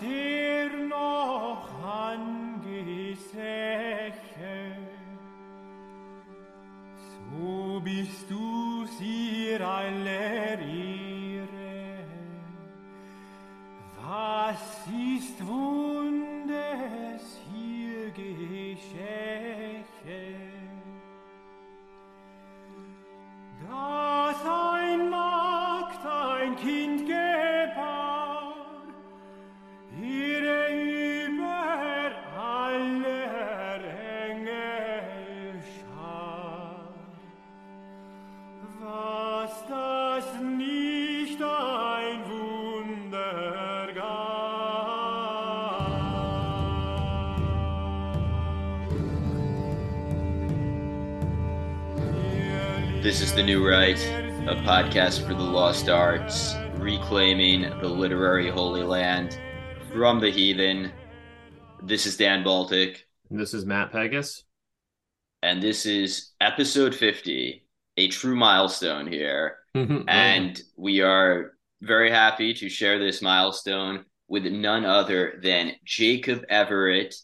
ich This is The New Right, a podcast for the lost arts, reclaiming the literary holy land from the heathen. This is Dan Baltic, This is Matt Pegas. and this is episode 50, a true milestone here. and we are very happy to share this milestone with none other than Jacob Everett,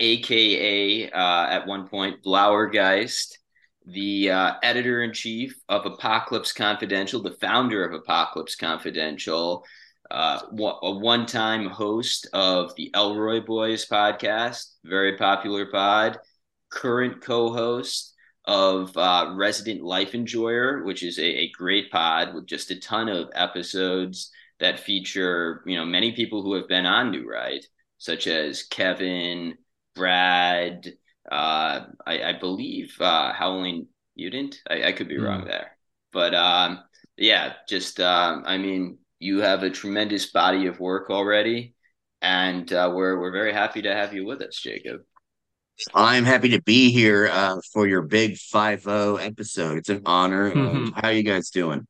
aka uh, at one point Blauergeist, the uh, editor in chief of Apocalypse Confidential, the founder of Apocalypse Confidential, uh, a one time host of the Ellroy Boys podcast, very popular pod, current co host of uh, Resident Life Enjoyer, which is a, a great pod with just a ton of episodes that feature, you know, many people who have been on New Right, such as Kevin, Brad, I, I believe uh, Howling Mutant. I, I could be wrong there, but um, yeah, just um, I mean, you have a tremendous body of work already, and uh, we're we're very happy to have you with us, Jacob. I'm happy to be here uh, for your big 5-0 episode. It's an honor. Um, how you guys doing?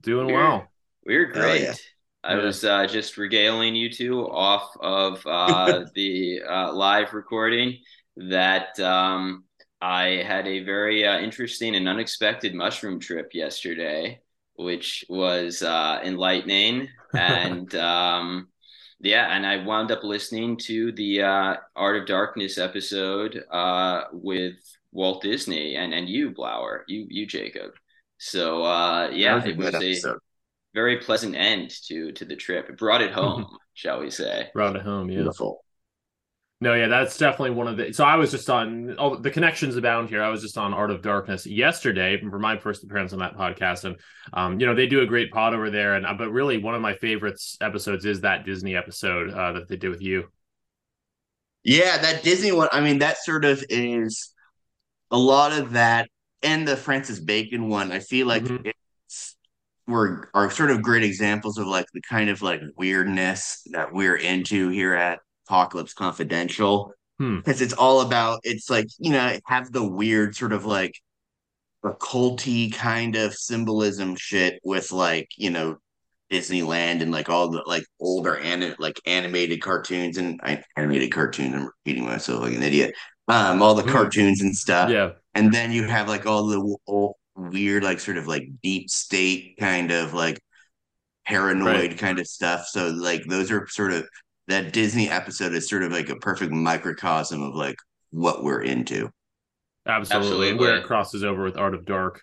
doing We're- well. We're great. yeah. I Yeah. was uh, just regaling you two off of uh, the uh, live recording that um, I had a very uh, interesting and unexpected mushroom trip yesterday, which was uh, enlightening. And um, yeah, and I wound up listening to the uh, Art of Darkness episode uh, with Walt Disney and, and you, Blauer, you, you, Jacob. So uh, yeah, was it was good a very pleasant end to to the trip. It brought it home, shall we say? Brought it home, yeah. Beautiful. No, yeah, that's definitely one of the. So I was just on. Oh, the connections abound here. I was just on Art of Darkness yesterday for my first appearance on that podcast, and um, you know they do a great pod over there. And uh, but really, one of my favorites episodes is that Disney episode uh, that they did with you. Yeah, that Disney one. I mean, that sort of is a lot of that, and the Francis Bacon one. I feel like Mhm. it's were are sort of great examples of like the kind of like weirdness that we're into here at Apocalypse Confidential. Hmm. Because it's all about it's like you know have the weird sort of like occulty kind of symbolism shit with like you know Disneyland and like all the like older anim like animated cartoons and I, animated cartoons. I'm repeating myself like an idiot. Um, all the Mm. cartoons and stuff, yeah, and then you have like all the old, weird like sort of like deep state kind of like paranoid Right. kind of stuff. So like those are sort of that Disney episode is sort of like a perfect microcosm of like what we're into. absolutely. Absolutely. Where it crosses over with Art of Dark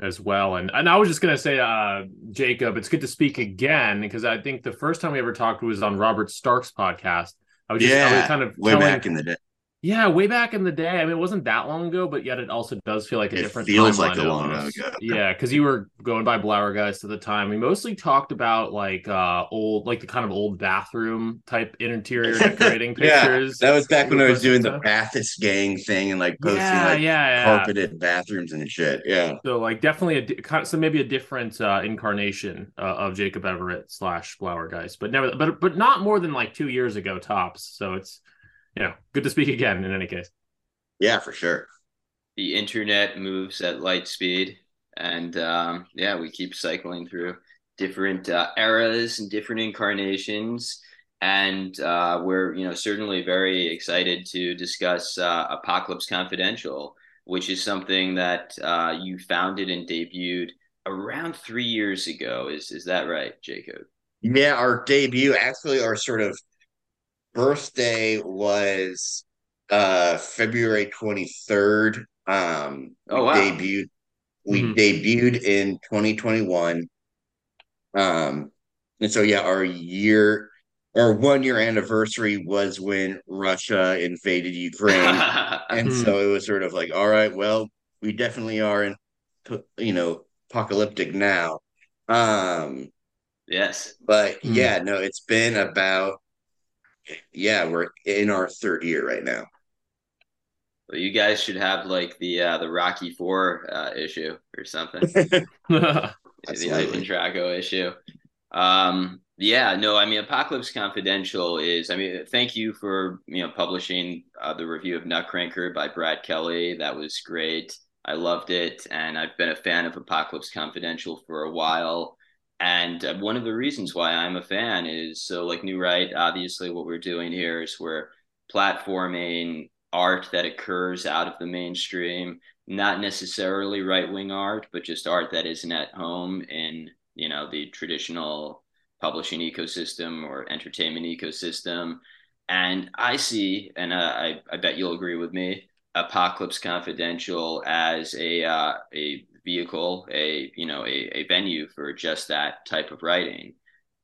as well. And and I was just gonna say, uh, Jacob, it's good to speak again because I think the first time we ever talked was on Robert Stark's podcast. I was just I was yeah, kind of way telling- back in the day. Yeah, way back in the day. I mean, it wasn't that long ago, but yet it also does feel like a It different. feels like a long almost. ago. Yeah, because you were going by Blauergeist at the time. We mostly talked about like uh old, like the kind of old bathroom type interior decorating pictures. Yeah. That was back when I was doing the Yeah. Bathist gang thing and like posting yeah, like yeah, yeah. carpeted bathrooms and shit. Yeah. So like definitely a di- kind of, so maybe a different uh, incarnation uh, of Jacob Everett slash Blauergeist, but never, but but not more than like two years ago tops. So it's you know good to speak again in any case. Yeah, for sure. The internet moves at light speed, and um, yeah, we keep cycling through different uh, eras and different incarnations. And uh, we're, you know, certainly very excited to discuss uh, Apocalypse Confidential, which is something that uh, you founded and debuted around three years ago. Is is that right, Jacob? Yeah, our debut, actually, our sort of birthday was uh February 23rd. Um Oh, wow. debuted we Mhm. debuted in 2021. Um and so yeah, our year our one year anniversary was when Russia invaded Ukraine. And so it was sort of like, all right, well, we definitely are in you know, apocalyptic now. Um yes. but Hmm. yeah, no, it's been about yeah, we're in our third year right now. Well, you guys should have like the uh, the Rocky Four uh, issue or something. the. Ivan Drago issue. Um, yeah, no, I mean, Apocalypse Confidential is. I mean, thank you for you know publishing uh, the review of Nutcracker by Brad Kelly. That was great. I loved it, and I've been a fan of Apocalypse Confidential for a while. And uh, one of the reasons why I'm a fan is so, like New Right. Obviously, what we're doing here is we're platforming art that occurs out of the mainstream not necessarily right wing art, but just art that isn't at home in you know the traditional publishing ecosystem or entertainment ecosystem. And I see, and uh, I I bet you'll agree with me, Apocalypse Confidential as a uh, a vehicle, a you know a, a venue for just that type of writing,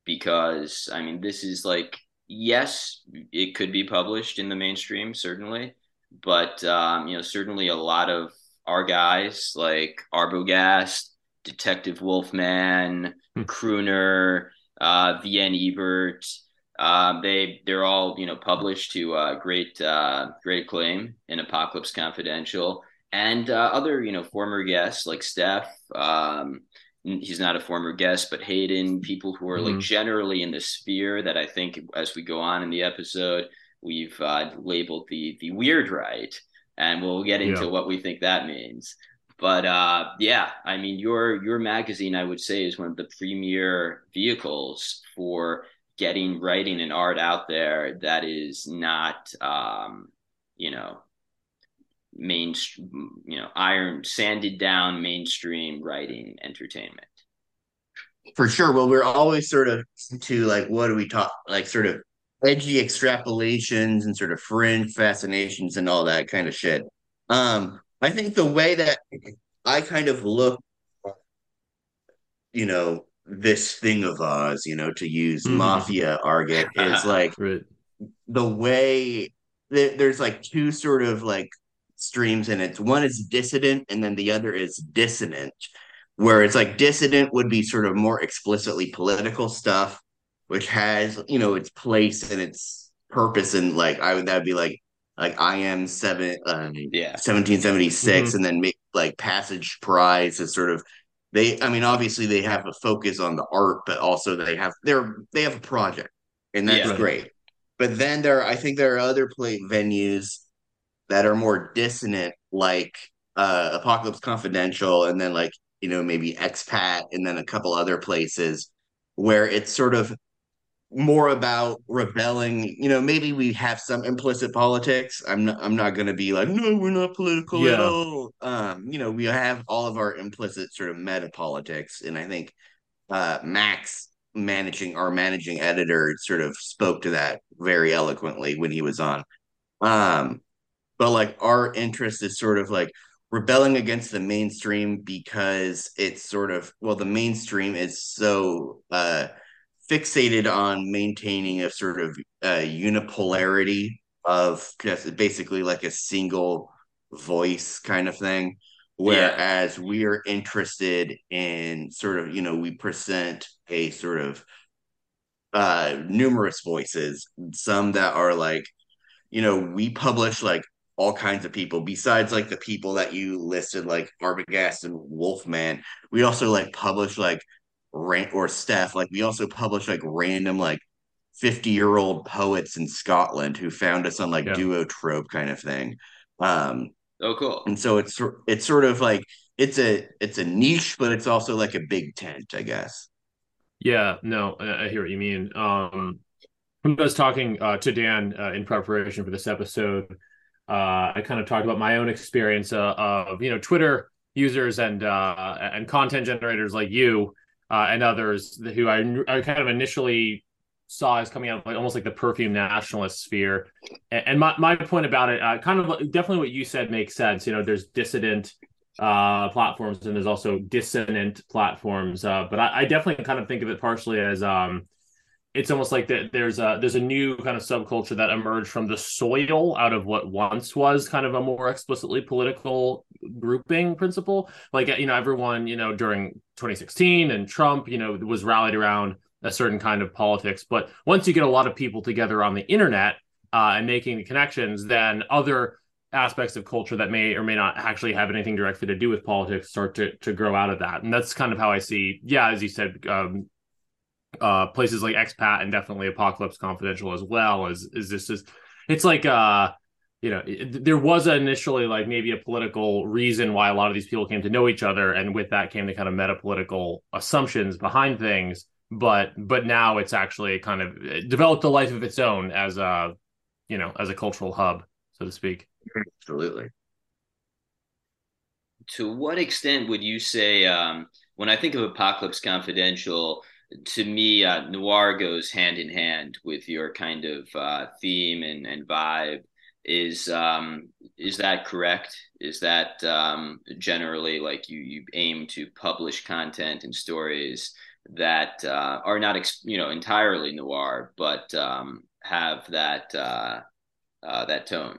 because I mean this is like yes, it could be published in the mainstream certainly, but um, you know certainly a lot of our guys like Arbogast, Detective Wolfman, Hmm. Crooner, uh, VN Ebert. Um, they they're all you know published to uh, great uh, great acclaim in Apocalypse Confidential, and uh, other you know former guests like Steph. Um, he's not a former guest, but Hayden. People who are like Mhm. generally in the sphere that I think as we go on in the episode, we've uh, labeled the the weird right, and we'll get into Yeah. what we think that means. But uh, yeah, I mean, your your magazine, I would say, is one of the premier vehicles for getting writing and art out there that is not, um, you know, mainstream, you know, iron sanded down mainstream writing entertainment. For sure. Well, we're always sort of to like what do we talk like sort of edgy extrapolations and sort of fringe fascinations and all that kind of shit. Um, I think the way that I kind of look, you know, this thing of Oz, you know, to use Mhm. mafia argot, is like Right. the way there, there's like two sort of like streams in it. One is dissident, and then the other is dissonant, where it's like dissident would be sort of more explicitly political stuff, which has you know its place and its purpose, and like I would that'd be like like I am seven um, Yeah. 1776, Mhm. and then make like Passage Prize is sort of they. I mean, obviously they have a focus on the art, but also they have they're they have a project, and that's Yeah. great. But then there, I think there are other play venues that are more dissonant, like uh, Apocalypse Confidential, and then like you know maybe Expat, and then a couple other places where it's sort of more about rebelling. You know, maybe we have some implicit politics. I'm not. I'm not going to be like, no, we're not political at Yeah. all. Um, you know, we have all of our implicit sort of meta politics, and I think uh, Max managing our managing editor sort of spoke to that very eloquently when he was on. Um, but like our interest is sort of like rebelling against the mainstream because it's sort of well the mainstream is so uh fixated on maintaining a sort of uh unipolarity of just basically like a single voice kind of thing. Whereas we are interested in sort of you know we present a sort of uh numerous voices some that are like you know, we publish like all kinds of people besides like the people that you listed, like Arbogast and Wolfman. We also like publish like rant or Steph. Like we also publish like random like 50 year old poets in Scotland who found us on like Yeah. duotrope kind of thing. Um, Oh, cool. and so it's it's sort of like it's a it's a niche, but it's also like a big tent, I guess. Yeah, no, I I hear what you mean. Um, I was talking uh, to Dan uh, in preparation for this episode, uh, I kind of talked about my own experience uh, of you know Twitter users and uh, and content generators like you uh, and others who I, I kind of initially saw as coming out of like almost like the perfume nationalist sphere. And, my, my point about it, uh, kind of definitely what you said makes sense. You know, there's dissident uh, platforms and there's also dissonant platforms. But I, I, definitely kind of think of it partially as um, it's almost like that there's a there's a new kind of subculture that emerged from the soil out of what once was kind of a more explicitly political grouping principle. Like you know everyone you know during 2016 and trump you know was rallied around a certain kind of politics. But once you get a lot of people together on the internet uh, and making the connections then other aspects of culture that may or may not actually have anything directly to do with politics start to, to grow out of that. And that's kind of how i see yeah as you said um, uh, places like expat and definitely apocalypse confidential as well is is this is it's like uh you know it, there was initially like maybe a political reason why a lot of these people came to know each other and with that came the kind of meta political assumptions behind things but but now it's actually kind of developed a life of its own as a you know as a cultural hub so to speak. Absolutely. To what extent would you say um when i think of apocalypse confidential to me, uh, noir goes hand in hand with your kind of uh, theme and, and vibe. Is um, is that correct? Is that um, generally like you you aim to publish content and stories that uh, are not ex- you know entirely noir, but um, have that uh, uh, that tone?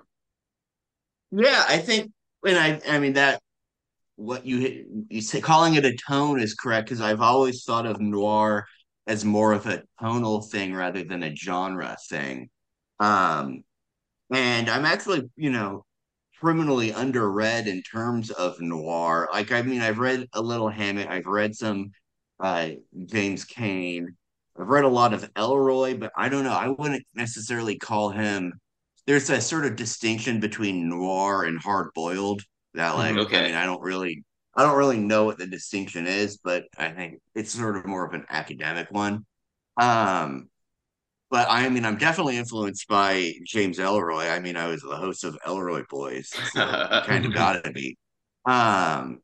Yeah, I think, and I I mean that what you you say calling it a tone is correct because I've always thought of noir as more of a tonal thing rather than a genre thing. Um, and I'm actually, you know, criminally underread in terms of noir. Like, I mean, I've read a little Hammett, I've read some uh, James Cain, I've read a lot of Ellroy, but I don't know. I wouldn't necessarily call him. There's a sort of distinction between noir and hard boiled that like okay. I mean I don't really I don't really know what the distinction is, but I think it's sort of more of an academic one. Um but I mean I'm definitely influenced by James Ellroy. I mean I was the host of Ellroy Boys, so kind of gotta be. Um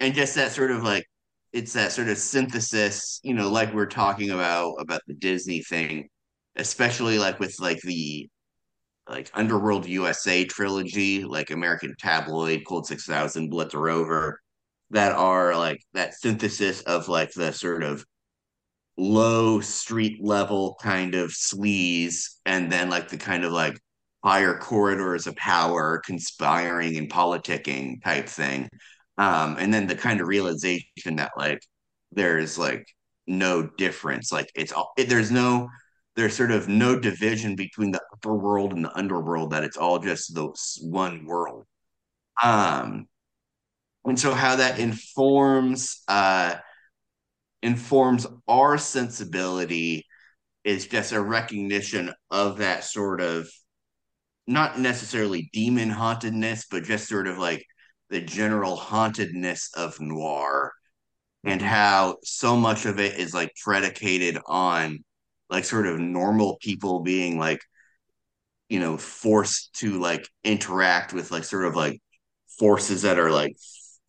and just that sort of like it's that sort of synthesis, you know, like we're talking about about the Disney thing, especially like with like the like Underworld USA trilogy, like American Tabloid, Cold Six Thousand, Blood's a Rover, that are like that synthesis of like the sort of low street level kind of sleaze, and then like the kind of like higher corridors of power, conspiring and politicking type thing. Um, and then the kind of realization that like there's like no difference, like it's all it, there's no there's sort of no division between the upper world and the underworld that it's all just the one world um and so how that informs uh informs our sensibility is just a recognition of that sort of not necessarily demon hauntedness but just sort of like the general hauntedness of noir and mm-hmm. how so much of it is like predicated on like sort of normal people being like you know forced to like interact with like sort of like forces that are like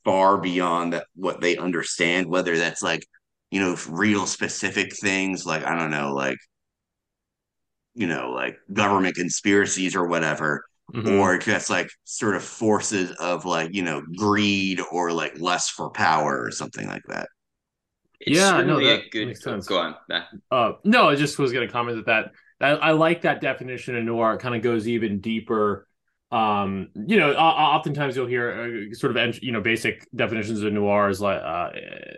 far beyond that what they understand whether that's like you know real specific things like i don't know like you know like government conspiracies or whatever mm-hmm. or just like sort of forces of like you know greed or like lust for power or something like that it's yeah, no, that good. Makes sense. Go on. Uh, no, I just was going to comment that that I, I like that definition of noir. It kind of goes even deeper. Um, you know, oftentimes you'll hear uh, sort of you know basic definitions of noir is like uh,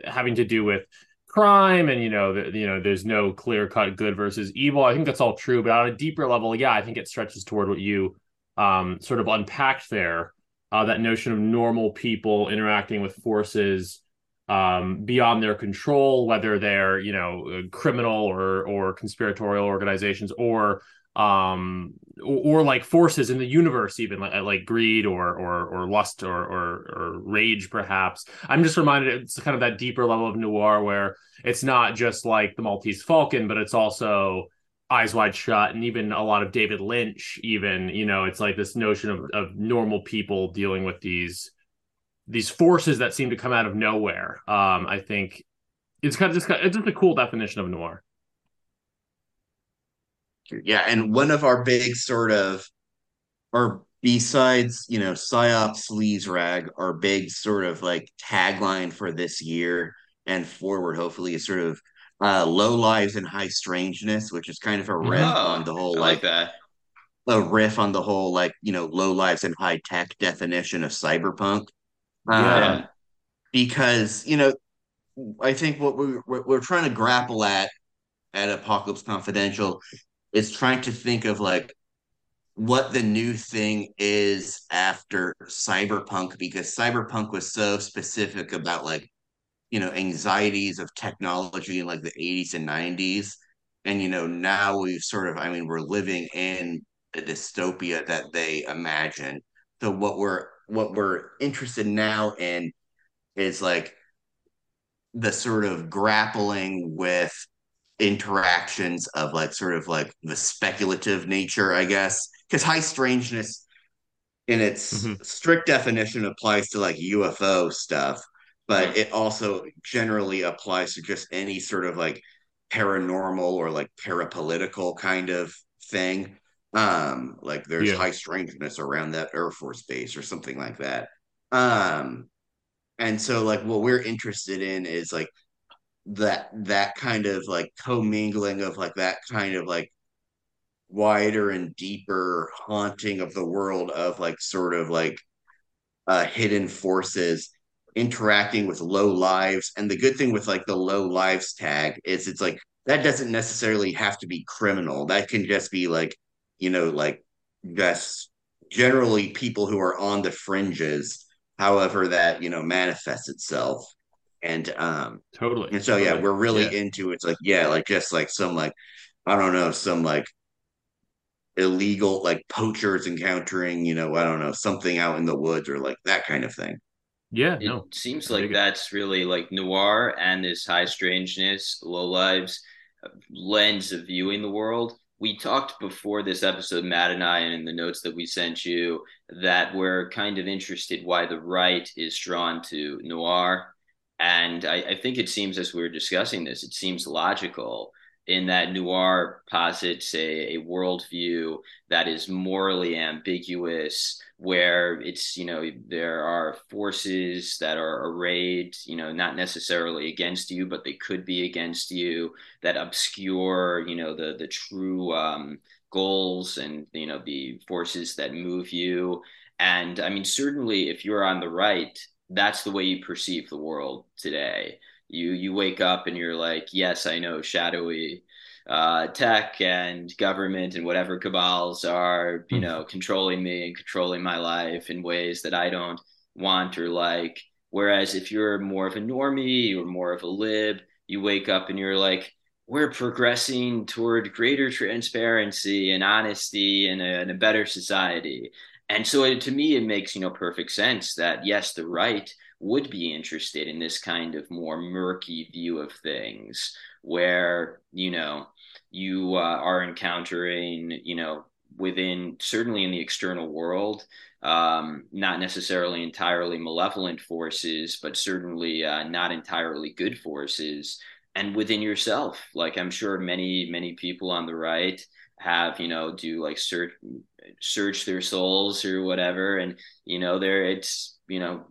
having to do with crime and you know the, you know there's no clear cut good versus evil. I think that's all true, but on a deeper level, yeah, I think it stretches toward what you um, sort of unpacked there. Uh, that notion of normal people interacting with forces um, beyond their control, whether they're you know criminal or or conspiratorial organizations or um or, or, like forces in the universe even like, like greed or or or lust or, or or rage perhaps. I'm just reminded it's kind of that deeper level of noir where it's not just like the maltese falcon but it's also eyes wide shut and even a lot of david lynch even you know it's like this notion of, of normal people dealing with these these forces that seem to come out of nowhere. Um, I think it's kind of just it's just a cool definition of noir. Yeah, and one of our big sort of, or besides, you know, Psyop Sleaze Rag, our big sort of like tagline for this year and forward, hopefully, is sort of uh, low lives and high strangeness, which is kind of a riff Oh, on the whole I like like that. a riff on the whole like you know low lives and high tech definition of cyberpunk. Yeah. Um, because you know I think what we we're, we're trying to grapple at at Apocalypse Confidential is trying to think of like what the new thing is after cyberpunk because cyberpunk was so specific about like you know anxieties of technology in like the 80s and 90s and you know now we've sort of i mean we're living in a dystopia that they imagine so what we're what we're interested now in is like the sort of grappling with interactions of like sort of like the speculative nature, I guess. Because high strangeness in its Mhm. strict definition applies to like UFO stuff, but Mhm. it also generally applies to just any sort of like paranormal or like parapolitical kind of thing. Um, like there's Yeah. high strangeness around that Air Force base or something like that. Um, and so like what we're interested in is like that that kind of like commingling of like that kind of like wider and deeper haunting of the world of like sort of like uh hidden forces interacting with low lives and the good thing with like the low lives tag is it's like that doesn't necessarily have to be criminal that can just be like you know like just generally people who are on the fringes however that you know manifests itself and um Totally. and so yeah, we're really Yeah. into it's like yeah, like just like some like I don't know, some like illegal like poachers encountering, you know, I don't know, something out in the woods or like that kind of thing. Yeah. It No. seems like it. that's really like noir and this high strangeness, low lives uh, lens of viewing the world. We talked before this episode, Matt and I, and in the notes that we sent you, that we're kind of interested why the right is drawn to noir. And I, I think it seems, as we were discussing this, it seems logical in that noir posits a, a worldview that is morally ambiguous where it's you know there are forces that are arrayed you know not necessarily against you but they could be against you that obscure you know the the true um, goals and you know the forces that move you. And i mean certainly if you're on the right that's the way you perceive the world today you you wake up and you're like yes i know shadowy uh, tech and government and whatever cabals are, you Hmm. know, controlling me and controlling my life in ways that I don't want or like. Whereas if you're more of a normie or more of a lib, you wake up and you're like, we're progressing toward greater transparency and honesty and a, and a better society. And so it, to me, it makes, you know, perfect sense that yes, the right would be interested in this kind of more murky view of things where, you know, you uh, are encountering, you know, within certainly in the external world, um, not necessarily entirely malevolent forces, but certainly uh, not entirely good forces, and within yourself. Like I'm sure many many people on the right have, you know, do like search search their souls or whatever, and you know, there it's you know,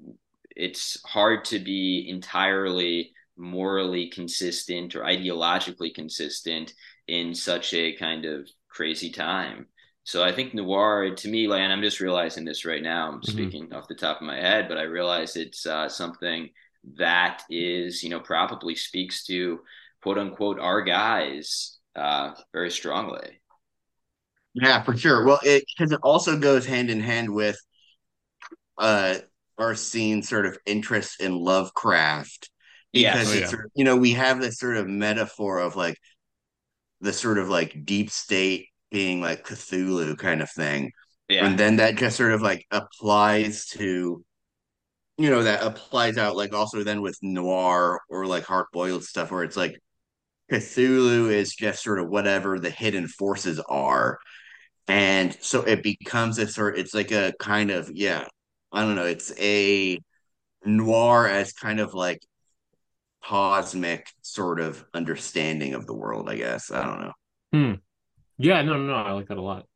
it's hard to be entirely morally consistent or ideologically consistent in such a kind of crazy time. So I think noir to me, like, and I'm just realizing this right now. I'm Mhm. speaking off the top of my head, but I realize it's uh, something that is, you know, probably speaks to quote unquote our guys uh, very strongly. Yeah, for sure. Well, it because it also goes hand in hand with uh our seeing sort of interest in Lovecraft because. Oh, it's yeah. sort of- you know we have this sort of metaphor of like the sort of like deep state being like Cthulhu kind of thing. Yeah. And then that just sort of like applies to, you know, that applies out like also then with noir or like hard boiled stuff where it's like Cthulhu is just sort of whatever the hidden forces are. And so it becomes a sort it's like a kind of, yeah, I don't know, it's a noir as kind of like cosmic sort of understanding of the world, I guess. I don't know. Hmm. Yeah, no, no, no. I like that a lot.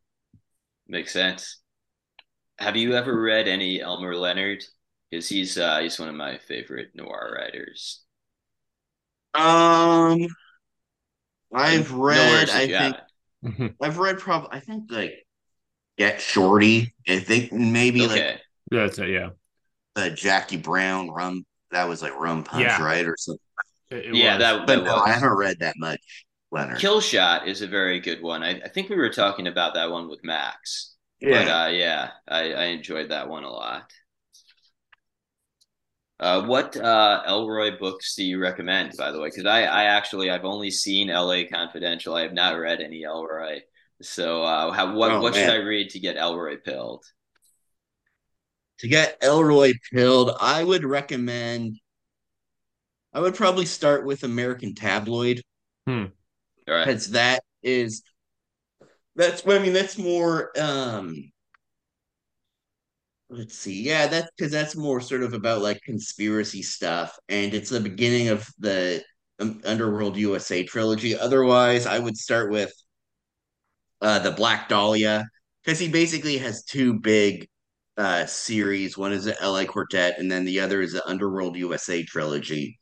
Makes sense. Have you ever read any Elmore Leonard? Because he's uh, he's one of my favorite noir writers. Um, I've read. worries I think haven't. I've read probably. I think like Get Shorty. I think maybe like Okay. That's it. Yeah. the Jackie Brown rum. That was like rum punch, Yeah. right, or something. It, it Yeah, was. that, But that no, I haven't read that much, Leonard. Kill Shot is a very good one. I, I think we were talking about that one with Max. But yeah. uh, yeah, I, I enjoyed that one a lot. Uh, what uh, Ellroy books do you recommend, by the way? Because I, I actually I've only seen L.A. Confidential. I have not read any Ellroy. So uh, how, what Oh, what should. I read to get Ellroy pilled? To get Ellroy pilled, I would recommend. I would probably start with American Tabloid All right. because that is that's I mean that's more um let's see yeah that's because that's more sort of about like conspiracy stuff and it's the beginning of the um, Underworld USA trilogy. Otherwise, I would start with uh the Black Dahlia because he basically has two big uh series. One is the LA Quartet, and then the other is the Underworld USA trilogy.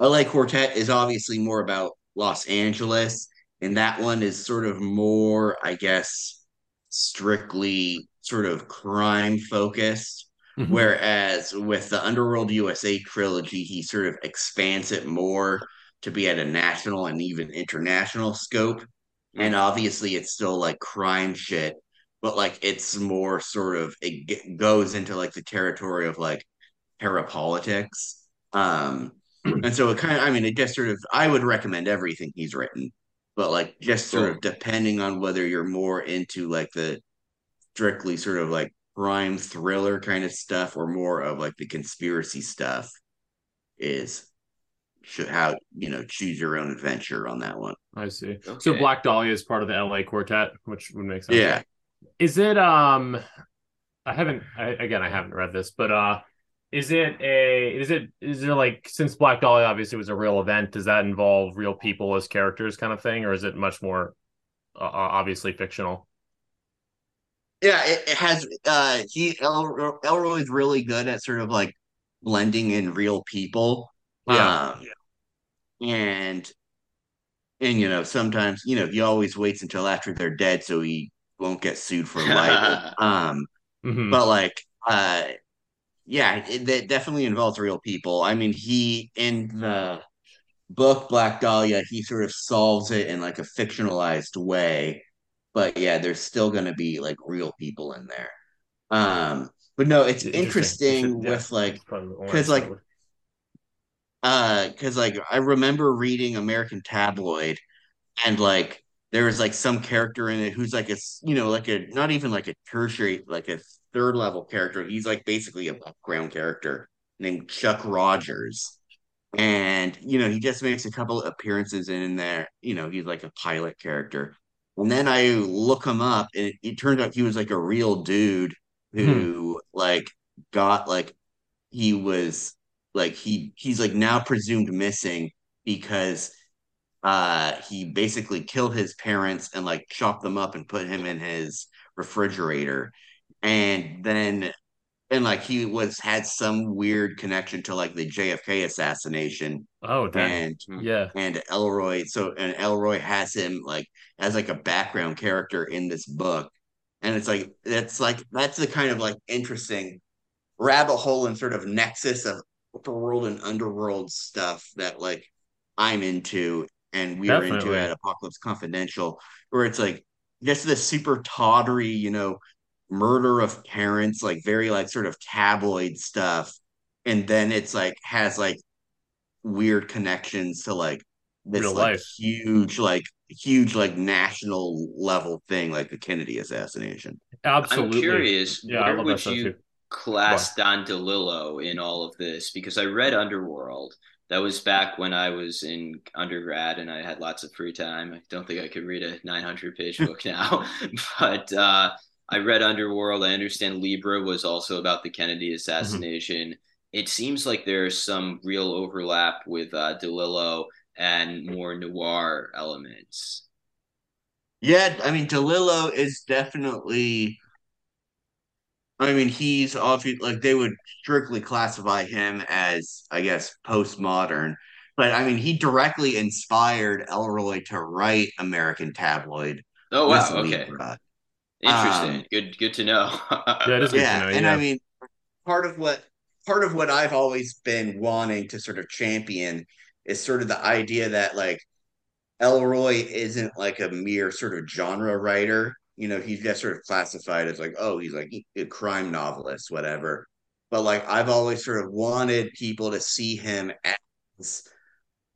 LA Quartet is obviously more about Los Angeles, and that one is sort of more, I guess, strictly sort of crime focused. Mhm. Whereas with the Underworld USA trilogy, he sort of expands it more to be at a national and even international scope. And obviously, it's still like crime shit, but like it's more sort of it g- goes into like the territory of like parapolitics. Um, and so it kind of, I mean, it just sort of, I would recommend everything he's written, but like just sort of depending on whether you're more into like the strictly sort of like crime thriller kind of stuff or more of like the conspiracy stuff is should how you know choose your own adventure on that one. I see. So Black Dahlia is part of the LA Quartet, which would make sense. Yeah. Is it um I haven't I, again I haven't read this, but uh is it a is it is there like since Black Dahlia obviously was a real event, does that involve real people as characters kind of thing or is it much more uh, obviously fictional? Yeah, it, it has uh he El, Ellroy's really good at sort of like blending in real people. Yeah. Um and and you know, sometimes, you know, he always waits until after they're dead so he won't get sued for libel. um Mhm. but like uh yeah, it, it definitely involves real people. I mean, he in the book Black Dahlia, he sort of solves it in like a fictionalized way. But yeah, there's still going to be like real people in there. Um, but no, it's Interesting. interesting You should- yeah. with like It's probably the one I 'cause, like, uh because like I remember reading American Tabloid and like there was like some character in it who's like a you know like a not even like a tertiary like a third level character. He's like basically a background character named Chuck Rogers. And you know, he just makes a couple appearances in there. You know, he's like a pilot character. And then I look him up and it, it turned out he was like a real dude who hmm. like got like he was like he he's like now presumed missing because uh he basically killed his parents and like chopped them up and put him in his refrigerator. And then and like he was had some weird connection to like the JFK assassination. Oh, dang. and Yeah. and Ellroy so and Ellroy has him like as like a background character in this book. And it's like it's like that's the kind of like interesting rabbit hole and sort of nexus of upper world and underworld stuff that like I'm into and we're into Definitely. at Apocalypse Confidential where it's like just this super tawdry you know murder of parents like very like sort of tabloid stuff and then it's like has like weird connections to like this Real like life. huge like huge like national level thing like the Kennedy assassination. Absolutely. I'm curious, Yeah, where would you too. class Don DeLillo in all of this? Because I read Underworld. That was back when I was in undergrad and I had lots of free time. I don't think I could read a 900 page book now, but uh, I read Underworld. I understand Libra was also about the Kennedy assassination. It seems like there's some real overlap with uh, DeLillo and more noir elements. Yeah, I mean DeLillo is definitely. I mean, he's obviously like they would strictly classify him as, I guess, postmodern. But I mean, he directly inspired Ellroy to write American Tabloid Oh with wow, okay. Libra. Interesting. Um, good good to know. Yeah, it is good to Yeah, know, and yeah. I mean, part of what part of what I've always been wanting to sort of champion is sort of the idea that like Ellroy isn't like a mere sort of genre writer. You know, he's just sort of classified as like, oh, he's like a crime novelist, whatever. But like, I've always sort of wanted people to see him as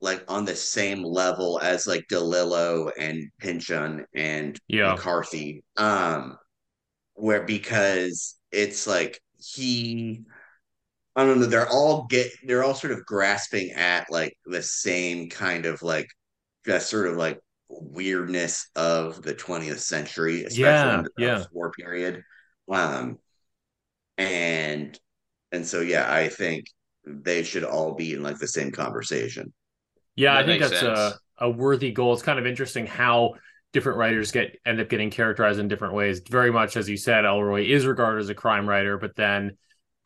like on the same level as like DeLillo and Pynchon and Yeah. McCarthy. Um, where because it's like he I don't know, they're all get they're all sort of grasping at like the same kind of like that sort of like weirdness of the 20th century, especially Yeah, in the yeah. post-war period. Um and and so yeah, I think they should all be in like the same conversation. Yeah, I think that's sense. a, a worthy goal. It's kind of interesting how different writers get end up getting characterized in different ways. Very much as you said, Ellroy is regarded as a crime writer, but then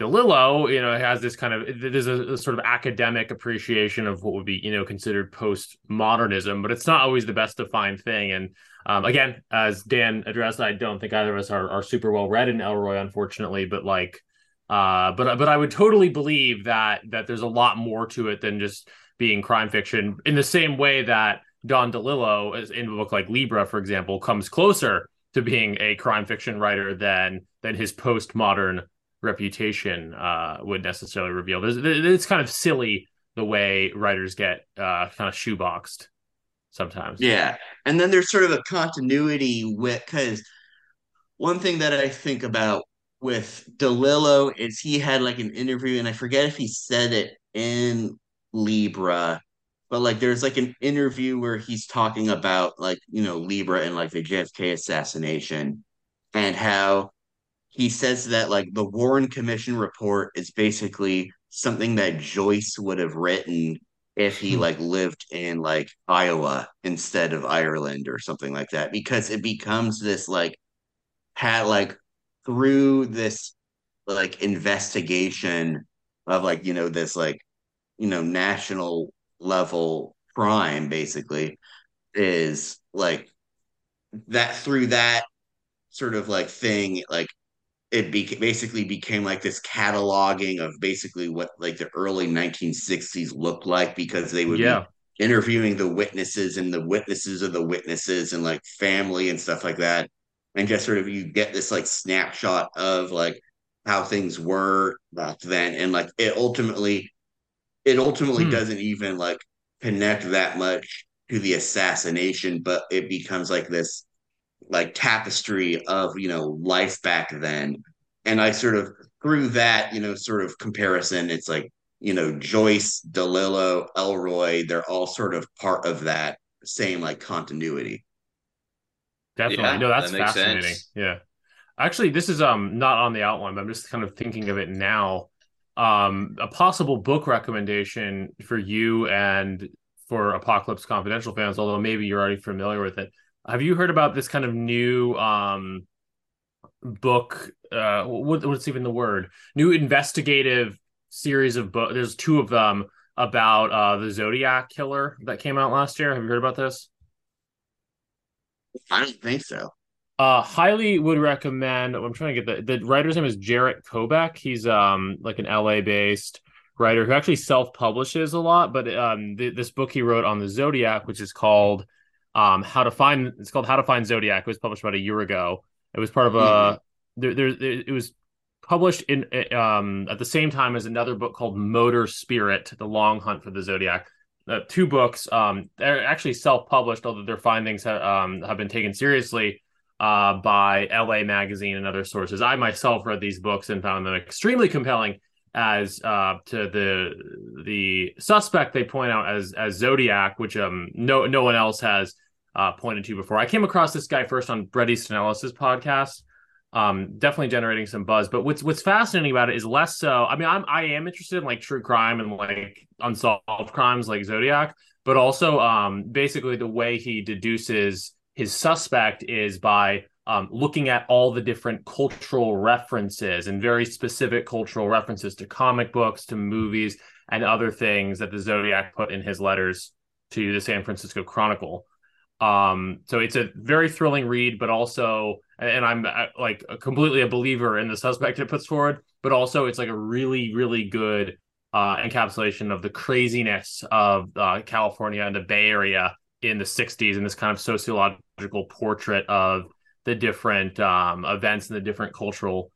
DeLillo, you know, has this kind of there's a, a sort of academic appreciation of what would be, you know, considered postmodernism, but it's not always the best defined thing. And um, again, as Dan addressed, I don't think either of us are, are super well read in Ellroy, unfortunately, but like uh but but I would totally believe that that there's a lot more to it than just being crime fiction in the same way that Don DeLillo is in a book like Libra, for example, comes closer to being a crime fiction writer than than his postmodern reputation uh, would necessarily reveal. There's, it's kind of silly the way writers get uh, kind of shoeboxed sometimes. Yeah. And then there's sort of a continuity with because one thing that I think about with DeLillo is he had like an interview, and I forget if he said it in Libra, but like there's like an interview where he's talking about like, you know, Libra and like the JFK assassination and how he says that like the Warren Commission report is basically something that Joyce would have written if he Hmm. like lived in like Iowa instead of Ireland or something like that because it becomes this like had like through this like investigation of like you know this like you know national level crime basically is like that through that sort of like thing like it be- basically became like this cataloging of basically what like the early 1960s looked like because they would Yeah. be interviewing the witnesses and the witnesses of the witnesses and like family and stuff like that and just sort of you get this like snapshot of like how things were back then and like it ultimately it ultimately Hmm. doesn't even like connect that much to the assassination but it becomes like this like tapestry of you know life back then and i sort of through that you know sort of comparison it's like you know joyce delillo ellroy they're all sort of part of that same like continuity Definitely. Yeah, no, that's that fascinating. sense. Yeah. Actually, this is um not on the outline, but I'm just kind of thinking of it now. Um, a possible book recommendation for you and for Apocalypse Confidential fans, although maybe you're already familiar with it. Have you heard about this kind of new um book? Uh, what, what's even the word? New investigative series of books. There's two of them about uh the Zodiac killer that came out last year. Have you heard about this? i don't think so Uh, highly would recommend. I'm trying to get the the writer's name is Jarett Kobek. He's um like an LA based writer who actually self publishes a lot. But um, th- this book he wrote on the Zodiac, which is called um How to Find. It's called How to Find Zodiac. It was published about a year ago. It was part of a. There, there, there- it was published in um at the same time as another book called Motor Spirit: The Long Hunt for the Zodiac. Uh, two books. Um, they're actually self published, although their findings ha- um have been taken seriously uh, by LA Magazine and other sources. I myself read these books and found them extremely compelling. As uh, to the the suspect they point out as as Zodiac, which um no no one else has uh, pointed to before. I came across this guy first on Bret Easton Ellis's podcast. Um, definitely generating some buzz. But what's what's fascinating about it is less so. I mean, I'm I am interested in like true crime and like unsolved crimes like Zodiac, but also um basically the way he deduces his suspect is by um, looking at all the different cultural references and very specific cultural references to comic books, to movies, and other things that the Zodiac put in his letters to the San Francisco Chronicle. Um, so it's a very thrilling read, but also, and I'm uh, like completely a believer in the suspect it puts forward, but also it's like a really, really good uh, encapsulation of the craziness of uh, California and the Bay Area in the 60s and this kind of sociological portrait of the different um, events and the different cultural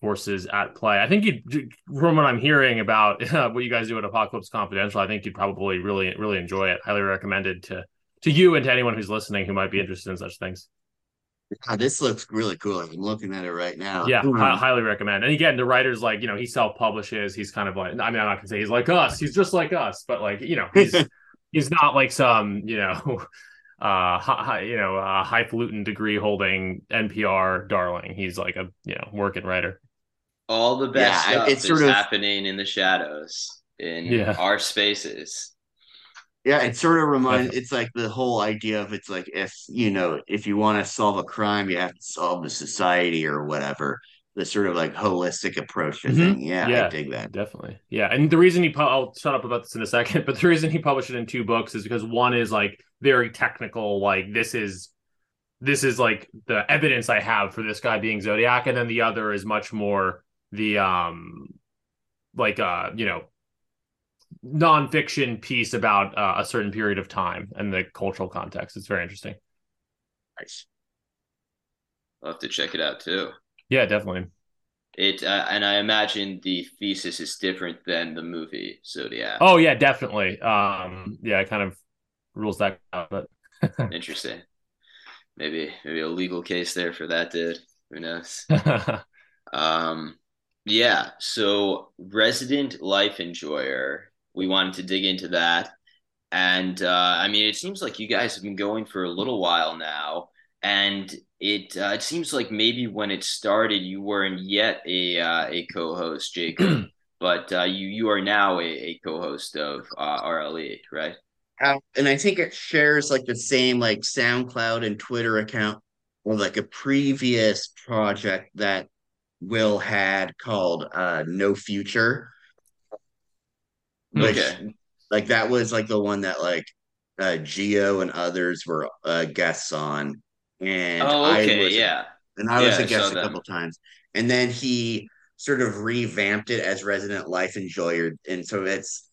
forces at play. I think you, from what I'm hearing about uh, what you guys do at Apocalypse Confidential, I think you'd probably really, really enjoy it. Highly recommended to to you and to anyone who's listening who might be interested in such things. God, this looks really cool. I'm looking at it right now. Yeah, mm-hmm. hi- highly recommend. And again, the writer's like, you know, he self publishes. He's kind of like, I mean, I'm not gonna say he's like us. He's just like us, but like, you know, he's he's not like some, you know, uh, high, you know, uh, highfalutin degree holding NPR darling. He's like a you know working writer. All the best yeah, stuff it's sort is of, happening in the shadows in yeah. our spaces. Yeah, it sort of reminds. It's like the whole idea of it's like if you know if you want to solve a crime, you have to solve the society or whatever. The sort of like holistic approach to mm-hmm. thing. Yeah, yeah, I dig that definitely. Yeah, and the reason he pu- I'll shut up about this in a second, but the reason he published it in two books is because one is like very technical, like this is this is like the evidence I have for this guy being Zodiac, and then the other is much more the um like uh you know nonfiction piece about uh, a certain period of time and the cultural context. It's very interesting. Nice. I'll have to check it out too. Yeah, definitely. It uh, and I imagine the thesis is different than the movie Zodiac. Oh yeah, definitely. Um, yeah, it kind of rules that out, but interesting. Maybe maybe a legal case there for that dude. Who knows? um, yeah. So resident life enjoyer we wanted to dig into that. And uh, I mean, it seems like you guys have been going for a little while now, and it uh, it seems like maybe when it started, you weren't yet a uh, a co-host, Jacob, but uh, you you are now a, a co-host of uh, RLE, right? Uh, and I think it shares like the same like SoundCloud and Twitter account or like a previous project that Will had called No Future which okay. like that was like the one that like uh Geo and others were uh guests on. And oh, okay, I was, yeah. And I was a guest a couple times. And then he sort of revamped it as resident life enjoyer. And so it's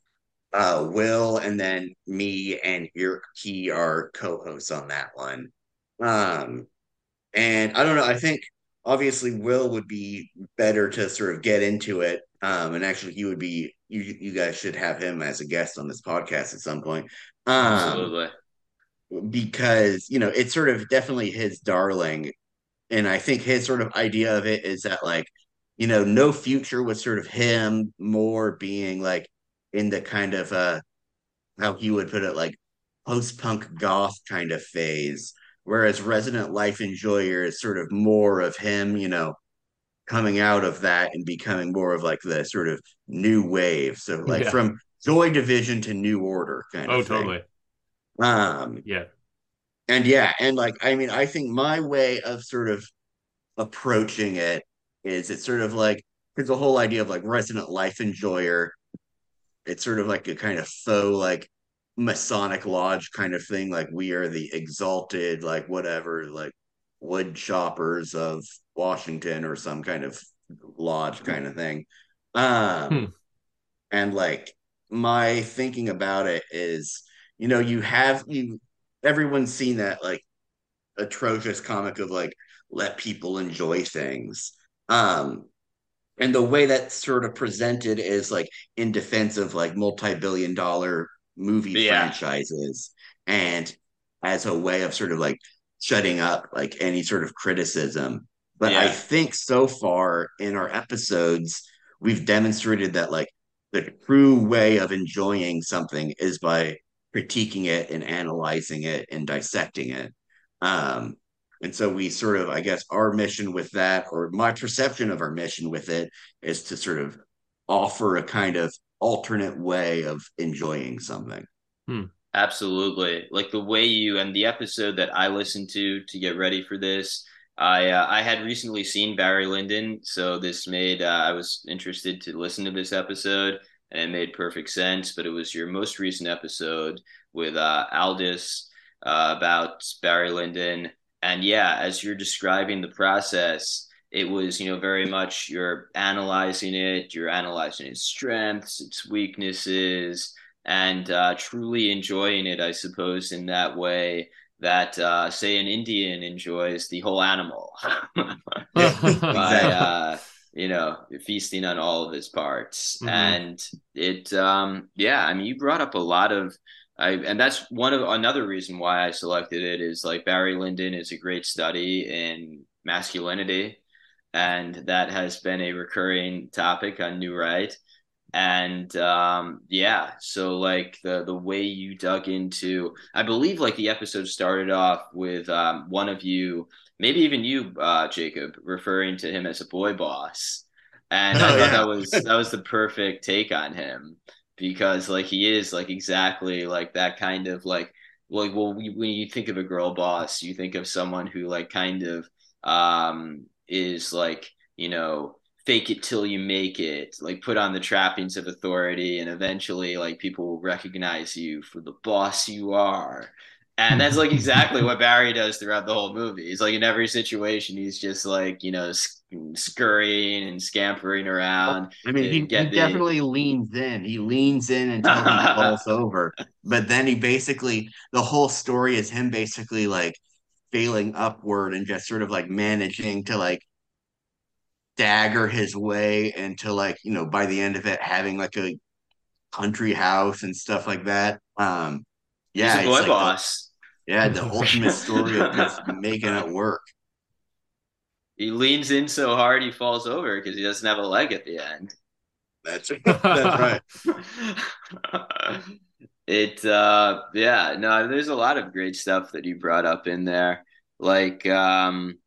uh Will and then me and your he are co-hosts on that one. Um and I don't know, I think obviously Will would be better to sort of get into it. Um and actually he would be you you guys should have him as a guest on this podcast at some point. Um, Absolutely. Because you know it's sort of definitely his darling, and I think his sort of idea of it is that like you know no future was sort of him more being like in the kind of uh how he would put it like post punk goth kind of phase, whereas Resident Life Enjoyer is sort of more of him, you know, coming out of that and becoming more of like the sort of new wave. So like yeah. from Joy Division to New Order kind oh, of. Oh, totally. Um. Yeah. And yeah, and like I mean, I think my way of sort of approaching it is it's sort of like because the whole idea of like resident life enjoyer. It's sort of like a kind of faux like Masonic lodge kind of thing. Like we are the exalted, like whatever, like wood choppers of Washington or some kind of lodge kind of thing. Um, hmm. and like my thinking about it is, you know, you have you everyone's seen that like atrocious comic of like let people enjoy things. Um, and the way that's sort of presented is like in defense of like multi-billion dollar movie yeah. franchises and as a way of sort of like shutting up like any sort of criticism. But yeah. I think so far in our episodes, we've demonstrated that like the true way of enjoying something is by critiquing it and analyzing it and dissecting it. Um, and so we sort of, I guess, our mission with that, or my perception of our mission with it, is to sort of offer a kind of alternate way of enjoying something. Hmm. Absolutely. Like the way you and the episode that I listened to to get ready for this, I uh, I had recently seen Barry Lyndon, so this made uh, I was interested to listen to this episode, and it made perfect sense. But it was your most recent episode with uh, Aldis uh, about Barry Lyndon, and yeah, as you're describing the process, it was you know very much you're analyzing it, you're analyzing its strengths, its weaknesses and uh, truly enjoying it, I suppose, in that way that, uh, say, an Indian enjoys the whole animal by, uh, you know, feasting on all of his parts. Mm-hmm. And it, um, yeah, I mean, you brought up a lot of. I, and that's one of another reason why I selected it is like Barry Lyndon is a great study in masculinity, and that has been a recurring topic on New Right and um yeah so like the the way you dug into i believe like the episode started off with um one of you maybe even you uh jacob referring to him as a boy boss and oh, i thought yeah. that was that was the perfect take on him because like he is like exactly like that kind of like like well when you think of a girl boss you think of someone who like kind of um is like you know fake it till you make it like put on the trappings of authority and eventually like people will recognize you for the boss you are. And that's like exactly what barry does throughout the whole movie. He's like in every situation he's just like you know scurrying and scampering around i mean he, he the... definitely leans in. He leans in until he falls over. But then he basically the whole story is him basically like failing upward and just sort of like managing to like stagger his way into like you know by the end of it having like a country house and stuff like that. Um, yeah, He's a boy like boss. The, yeah, the ultimate story of just making it work. He leans in so hard he falls over because he doesn't have a leg at the end. That's that's right. it uh yeah, no, there's a lot of great stuff that you brought up in there. Like um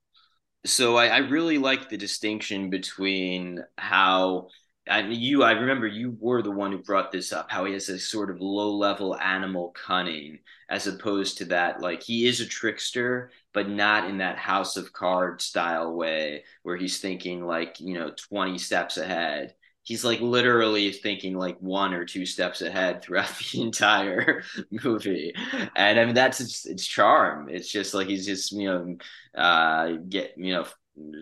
so I, I really like the distinction between how and you I remember you were the one who brought this up how he has a sort of low level animal cunning as opposed to that like he is a trickster but not in that house of cards style way where he's thinking like you know 20 steps ahead he's like literally thinking like one or two steps ahead throughout the entire movie. And i mean that's its, its charm. It's just like he's just you know uh get you know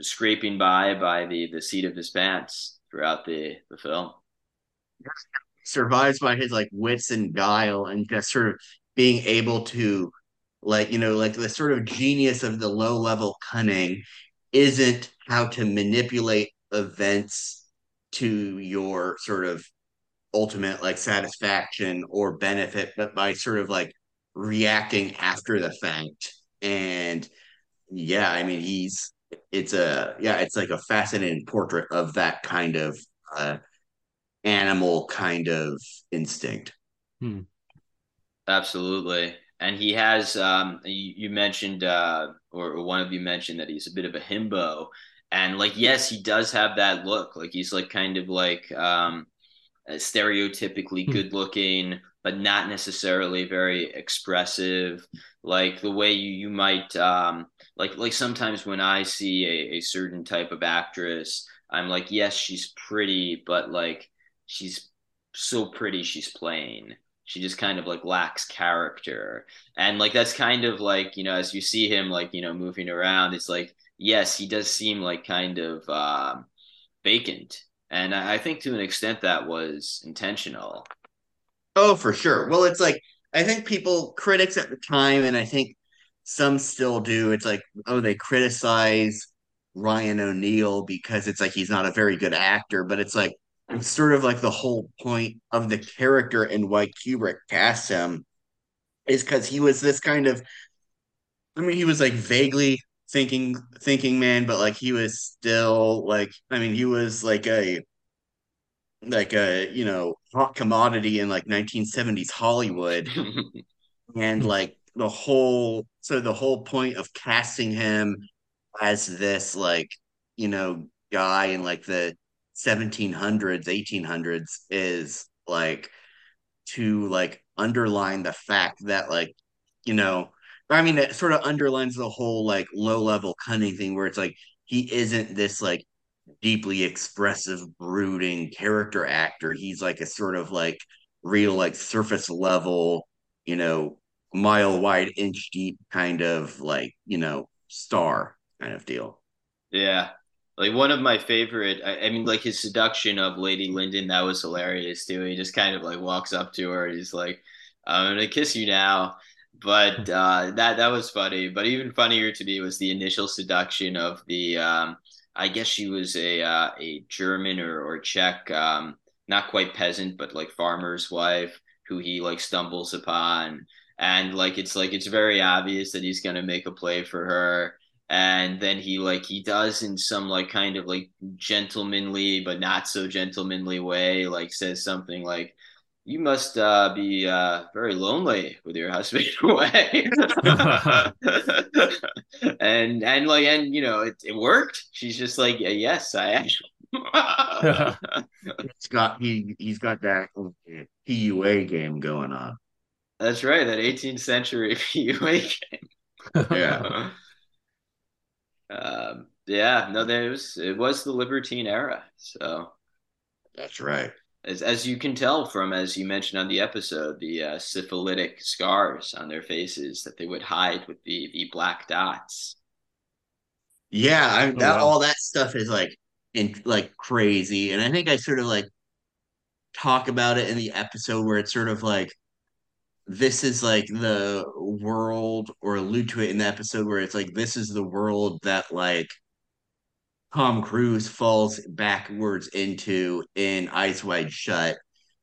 scraping by by the the seat of his pants throughout the the film. Survives by his like wits and guile and just sort of being able to like you know like the sort of genius of the low level cunning isn't how to manipulate events to your sort of ultimate like satisfaction or benefit, but by sort of like reacting after the fact. And yeah, I mean, he's it's a yeah, it's like a fascinating portrait of that kind of uh, animal kind of instinct. Hmm. Absolutely. And he has, um, you, you mentioned, uh, or, or one of you mentioned that he's a bit of a himbo and like yes he does have that look. Like he's like kind of like um stereotypically hmm. good looking but not necessarily very expressive. Like the way you, you might um like like sometimes when i see a, a certain type of actress i'm like yes she's pretty but like she's so pretty she's plain. She just kind of like lacks character. And like that's kind of like you know as you see him like you know moving around it's like yes, he does seem like kind of um, vacant. And I think to an extent that was intentional. Oh, for sure. Well, it's like, I think people, critics at the time, and I think some still do, it's like, oh, they criticize Ryan O'Neal because it's like he's not a very good actor, but it's like, it's sort of like the whole point of the character and why Kubrick cast him is because he was this kind of I mean, he was like vaguely thinking thinking man, but like he was still like I mean he was like a like a you know hot commodity in like 1970s Hollywood. And like the whole so the whole point of casting him as this like you know guy in like the 1700s 1800s is like to like underline the fact that like you know I mean it sort of underlines the whole like low level cunning thing where it's like he isn't this like deeply expressive brooding character actor he's like a sort of like real like surface level you know mile wide inch deep kind of like you know star kind of deal Yeah. Like one of my favorite, I, I mean, like his seduction of Lady Lyndon, that was hilarious too. He just kind of like walks up to her he's like, I'm gonna kiss you now. But uh, that that was funny. But even funnier to me was the initial seduction of the um, I guess she was a uh, a German or, or Czech, um, not quite peasant, but like farmer's wife who he like stumbles upon. And like it's like it's very obvious that he's gonna make a play for her and then he like he does in some like kind of like gentlemanly but not so gentlemanly way like says something like you must uh, be uh, very lonely with your husband away and and like and you know it, it worked she's just like yes i actually He's got he he's got that PUA game going on. that's right that 18th century PUA game Yeah. um, yeah no there was it was the libertine era so That's right. As as you can tell from as you mentioned on the episode the uh, syphilitic scars on their faces that they would hide with the the black dots Yeah, I Oh, that wow. all that stuff is like in like crazy. And I think I sort of like talk about it in the episode where it's sort of like this is like the world or allude to it in the episode where it's like this is the world that like Tom Cruise falls backwards into in Eyes Wide Shut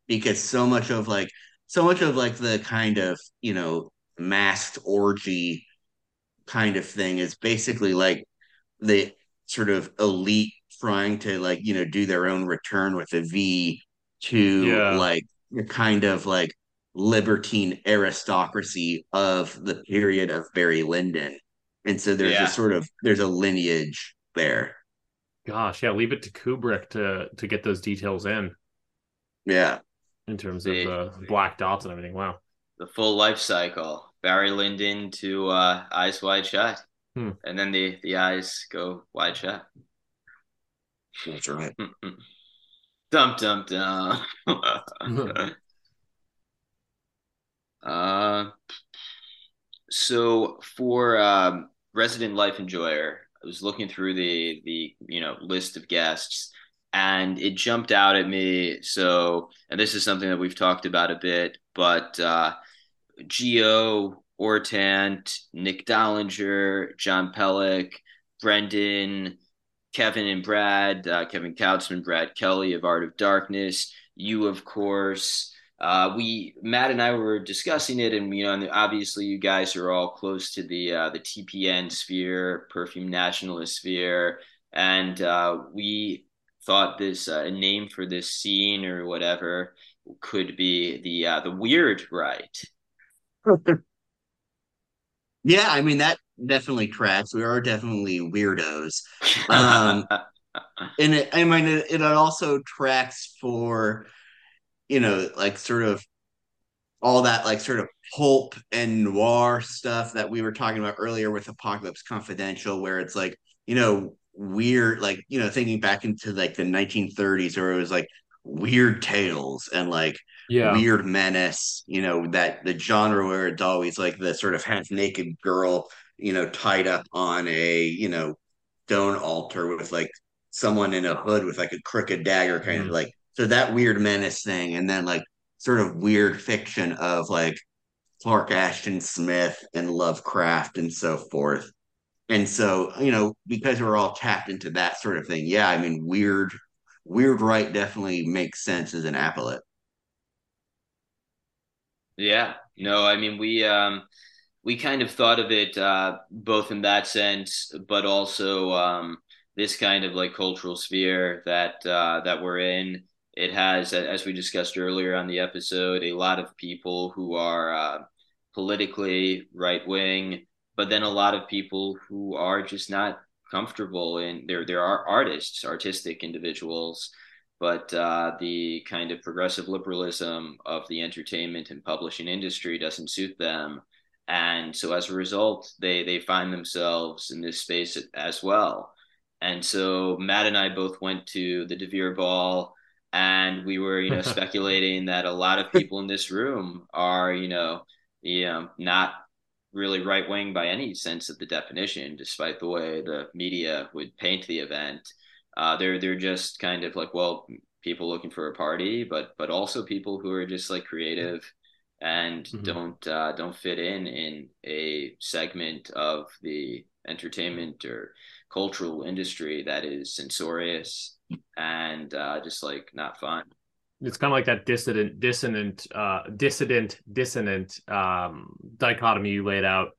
because so much of like so much of like the kind of you know masked orgy kind of thing is basically like the sort of elite trying to like you know do their own return with a V to Yeah. like the kind of like libertine aristocracy of the period of Barry Lyndon. And so there's Yeah. a sort of there's a lineage there. Gosh, yeah, leave it to Kubrick to to get those details in Yeah. in terms of The- the black dots and everything. Wow. the full life cycle barry lyndon to uh, eyes wide shut Hmm. and then the the eyes go wide shut That's right. dum dum dum uh, so for um, resident life enjoyer i was looking through the the you know list of guests and it jumped out at me so and this is something that we've talked about a bit but uh Geo, Ortant, Nick Dollinger, John Pellick, Brendan, Kevin and Brad, uh, Kevin Kautzman, Brad Kelly of Art of Darkness, you of course. Uh, we Matt and I were discussing it, and you know, and obviously you guys are all close to the uh, the TPN sphere, perfume nationalist sphere, and uh, we thought this uh, a name for this scene or whatever could be the uh, the weird right. Yeah, I mean that definitely tracks. We are definitely weirdos. Um, and it, I mean it, it also tracks for you know like sort of all that like sort of pulp and noir stuff that we were talking about earlier with Apocalypse Confidential, where it's like you know weird like you know thinking back into like the 1930s where it was like weird tales and like Yeah. weird menace, you know, that the genre where it's always like the sort of half naked girl, you know, tied up on a, you know, stone altar with like someone in a hood with like a crooked dagger kind Mhm. of like so that weird menace thing and then like sort of weird fiction of like Clark Ashton Smith and Lovecraft and so forth. And so, you know, because we're all tapped into that sort of thing, yeah, I mean, weird, weird right definitely makes sense as an appellate. Yeah, no, I mean we um we kind of thought of it uh both in that sense, but also um this kind of like cultural sphere that uh that we're in. It has, as we discussed earlier on the episode, a lot of people who are uh, politically right wing, but then a lot of people who are just not comfortable in there there are artists, artistic individuals but uh, the kind of progressive liberalism of the entertainment and publishing industry doesn't suit them. And so as a result, they, they find themselves in this space as well. And so Matt and I both went to the DeVere Ball and we were, you know, speculating that a lot of people in this room are, you know, you know, not really right wing by any sense of the definition, despite the way the media would paint the event. Uh, they're they're just kind of like well, people looking for a party, but but also people who are just like creative and mm-hmm. don't uh, don't fit in in a segment of the entertainment or cultural industry that is censorious and uh, just like not fun. It's kind of like that dissident, dissonant, uh, dissident, dissonant um, dichotomy you laid out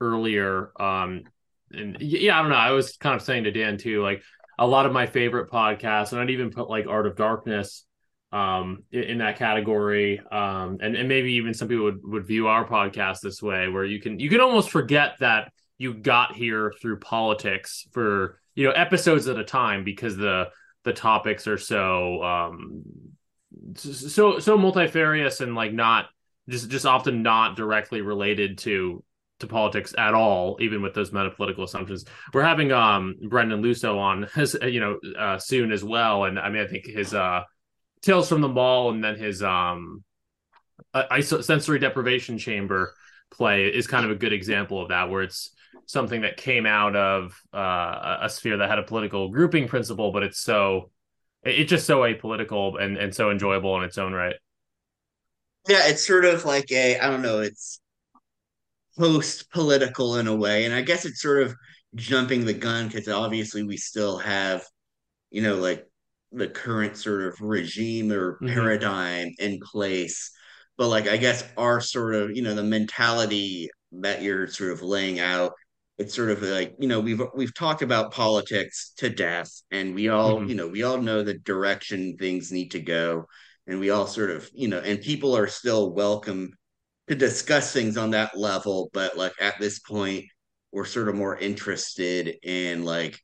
earlier. Um, and yeah, I don't know. I was kind of saying to Dan too, like a lot of my favorite podcasts, and I'd even put like Art of Darkness um, in, in, that category. Um, and, and maybe even some people would, would view our podcast this way, where you can you can almost forget that you got here through politics for you know episodes at a time because the the topics are so um so so multifarious and like not just just often not directly related to to politics at all, even with those metapolitical assumptions. We're having um Brendan Luso on as you know uh, soon as well, and I mean I think his uh Tales from the Mall and then his um uh, sensory deprivation chamber play is kind of a good example of that, where it's something that came out of uh, a sphere that had a political grouping principle, but it's so it's just so apolitical and and so enjoyable in its own right. Yeah, it's sort of like a I don't know, it's post political in a way. And I guess it's sort of jumping the gun because obviously we still have, you know, like the current sort of regime or mm-hmm. paradigm in place. But like, I guess our sort of, you know, the mentality that you're sort of laying out, it's sort of like, you know, we've we've talked about politics to death, and we all, mm-hmm. you know, we all know the direction things need to go. And we all sort of, you know, and people are still welcome to discuss things on that level, but like at this point, we're sort of more interested in like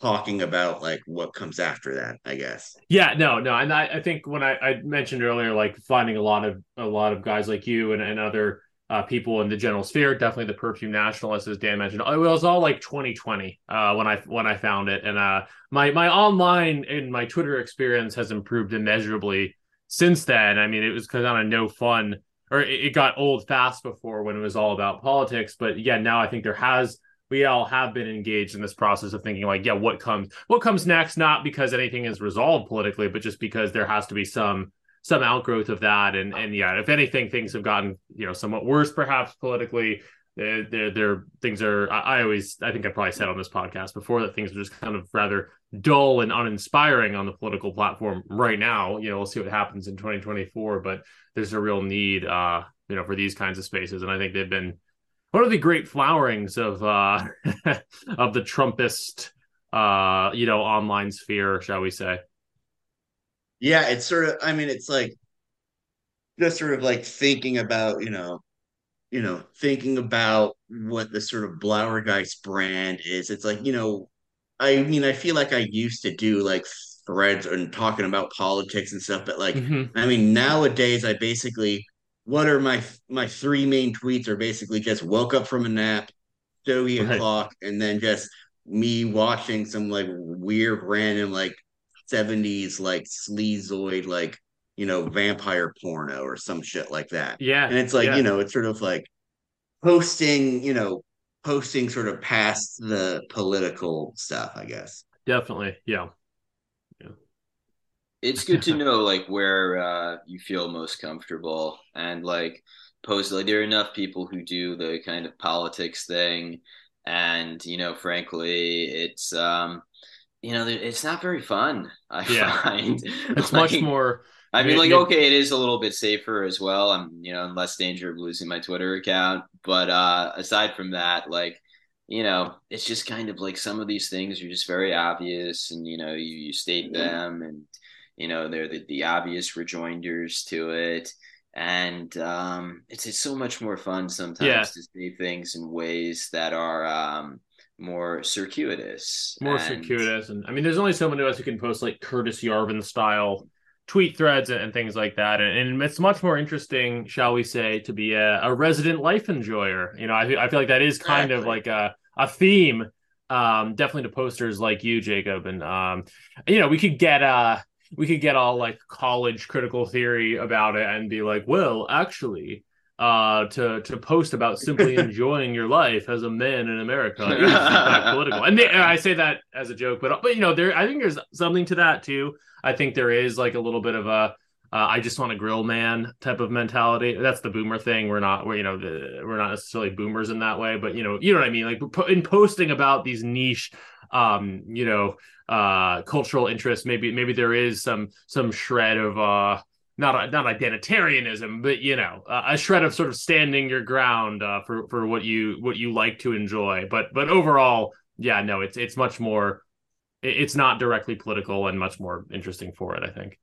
talking about like what comes after that, I guess. Yeah, no, no. And I, I think when I, I mentioned earlier, like finding a lot of a lot of guys like you and, and other uh, people in the general sphere, definitely the perfume nationalists, as Dan mentioned. It was all like 2020 uh, when I when I found it, and uh, my my online and my Twitter experience has improved immeasurably since then. I mean, it was kind of no fun or it, got old fast before when it was all about politics. But yeah, now I think there has we all have been engaged in this process of thinking like, yeah, what comes what comes next? Not because anything is resolved politically, but just because there has to be some some outgrowth of that. And and yeah, if anything, things have gotten you know somewhat worse perhaps politically. There, there, things are. I, I always, I think I probably said on this podcast before that things are just kind of rather dull and uninspiring on the political platform right now. You know, we'll see what happens in 2024, but there's a real need, uh, you know, for these kinds of spaces, and I think they've been one of the great flowerings of uh, of the Trumpist, uh, you know, online sphere, shall we say? Yeah, it's sort of. I mean, it's like just sort of like thinking about, you know, you know, thinking about what the sort of Blauergeist brand is. It's like, you know, I mean, I feel like I used to do like threads and talking about politics and stuff, but like, mm-hmm. I mean, nowadays I basically, what are my my three main tweets are basically just woke up from a nap, stogie right. o'clock, and then just me watching some like weird random like 70s like sleazoid like you know vampire porno or some shit like that yeah and it's like yeah. you know it's sort of like posting you know posting sort of past the political stuff, I guess. Definitely. Yeah. Yeah. It's good to know like where uh, you feel most comfortable and like post like there are enough people who do the kind of politics thing and you know frankly it's um you know it's not very fun i yeah. find it's like, much more I mean, like, okay, it is a little bit safer as well. I'm, you know, in less danger of losing my Twitter account. But uh, aside from that, like, you know, it's just kind of like some of these things are just very obvious, and you know, you, you state them, and you know, they're the, the obvious rejoinders to it, and um, it's it's so much more fun sometimes yeah. to say things in ways that are um, more circuitous. more and- circuitous and i mean there's only so many of us who can post like curtis yarvin style tweet threads and, and things like that and, and it's much more interesting shall we say to be a, a resident life enjoyer you know I, feel- I feel like that is kind of like a, a theme um definitely to posters like you jacob and um you know we could get uh we could get all like college critical theory about it and be like well actually uh to to post about simply enjoying your life as a man in america in political and, they, and i say that as a joke but but you know there i think there's something to that too i think there is like a little bit of a uh, I just want a grill man type of mentality. That's the boomer thing. We're not, we're you know, the, we're not necessarily boomers in that way, but you know, you know what I mean. Like in posting about these niche, um, you know, uh, cultural interests, maybe maybe there is some some shred of uh, not not identitarianism, but you know, uh, a shred of sort of standing your ground uh, for for what you what you like to enjoy. But but overall, yeah, no, it's it's much more. It's not directly political and much more interesting for it. I think.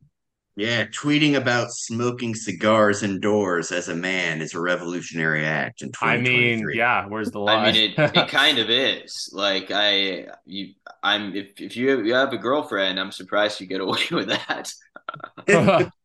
Yeah, tweeting about smoking cigars indoors as a man is a revolutionary act in I mean, yeah. Where's the line? I mean, it, it kind of is. Like I, you, I'm. If if you you have a girlfriend, I'm surprised you get away with that.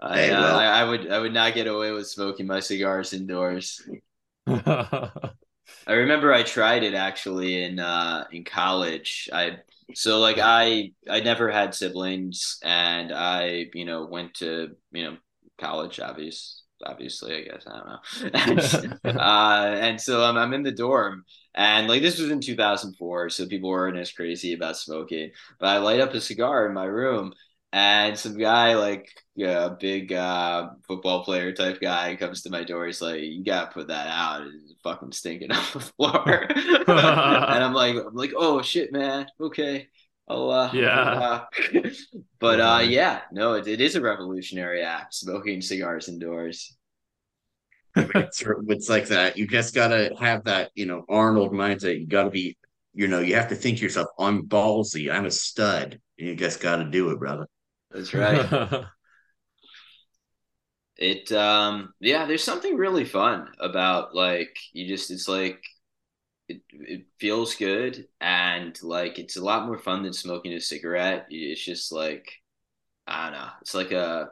I, Hey, uh. I, I would I would not get away with smoking my cigars indoors. I remember I tried it actually in uh in college. I so like I I never had siblings and I you know went to you know college obvious obviously I guess I don't know. uh and so I'm I'm in the dorm and like this was in 2004 so people weren't as crazy about smoking. But I light up a cigar in my room and some guy like yeah, a big uh, football player type guy comes to my door. He's like, "You gotta put that out. It's fucking stinking on the floor." and I'm like, "I'm like, oh shit, man. Okay, I'll uh, Yeah. uh, but uh, yeah, no, it, it is a revolutionary act. Smoking cigars indoors. it's, it's like that. You just gotta have that, you know, Arnold mindset. You gotta be, you know, you have to think to yourself, I'm ballsy, I'm a stud. You just gotta do it, brother. That's right. it um yeah there's something really fun about like you just it's like it, it feels good and like it's a lot more fun than smoking a cigarette it's just like i don't know it's like a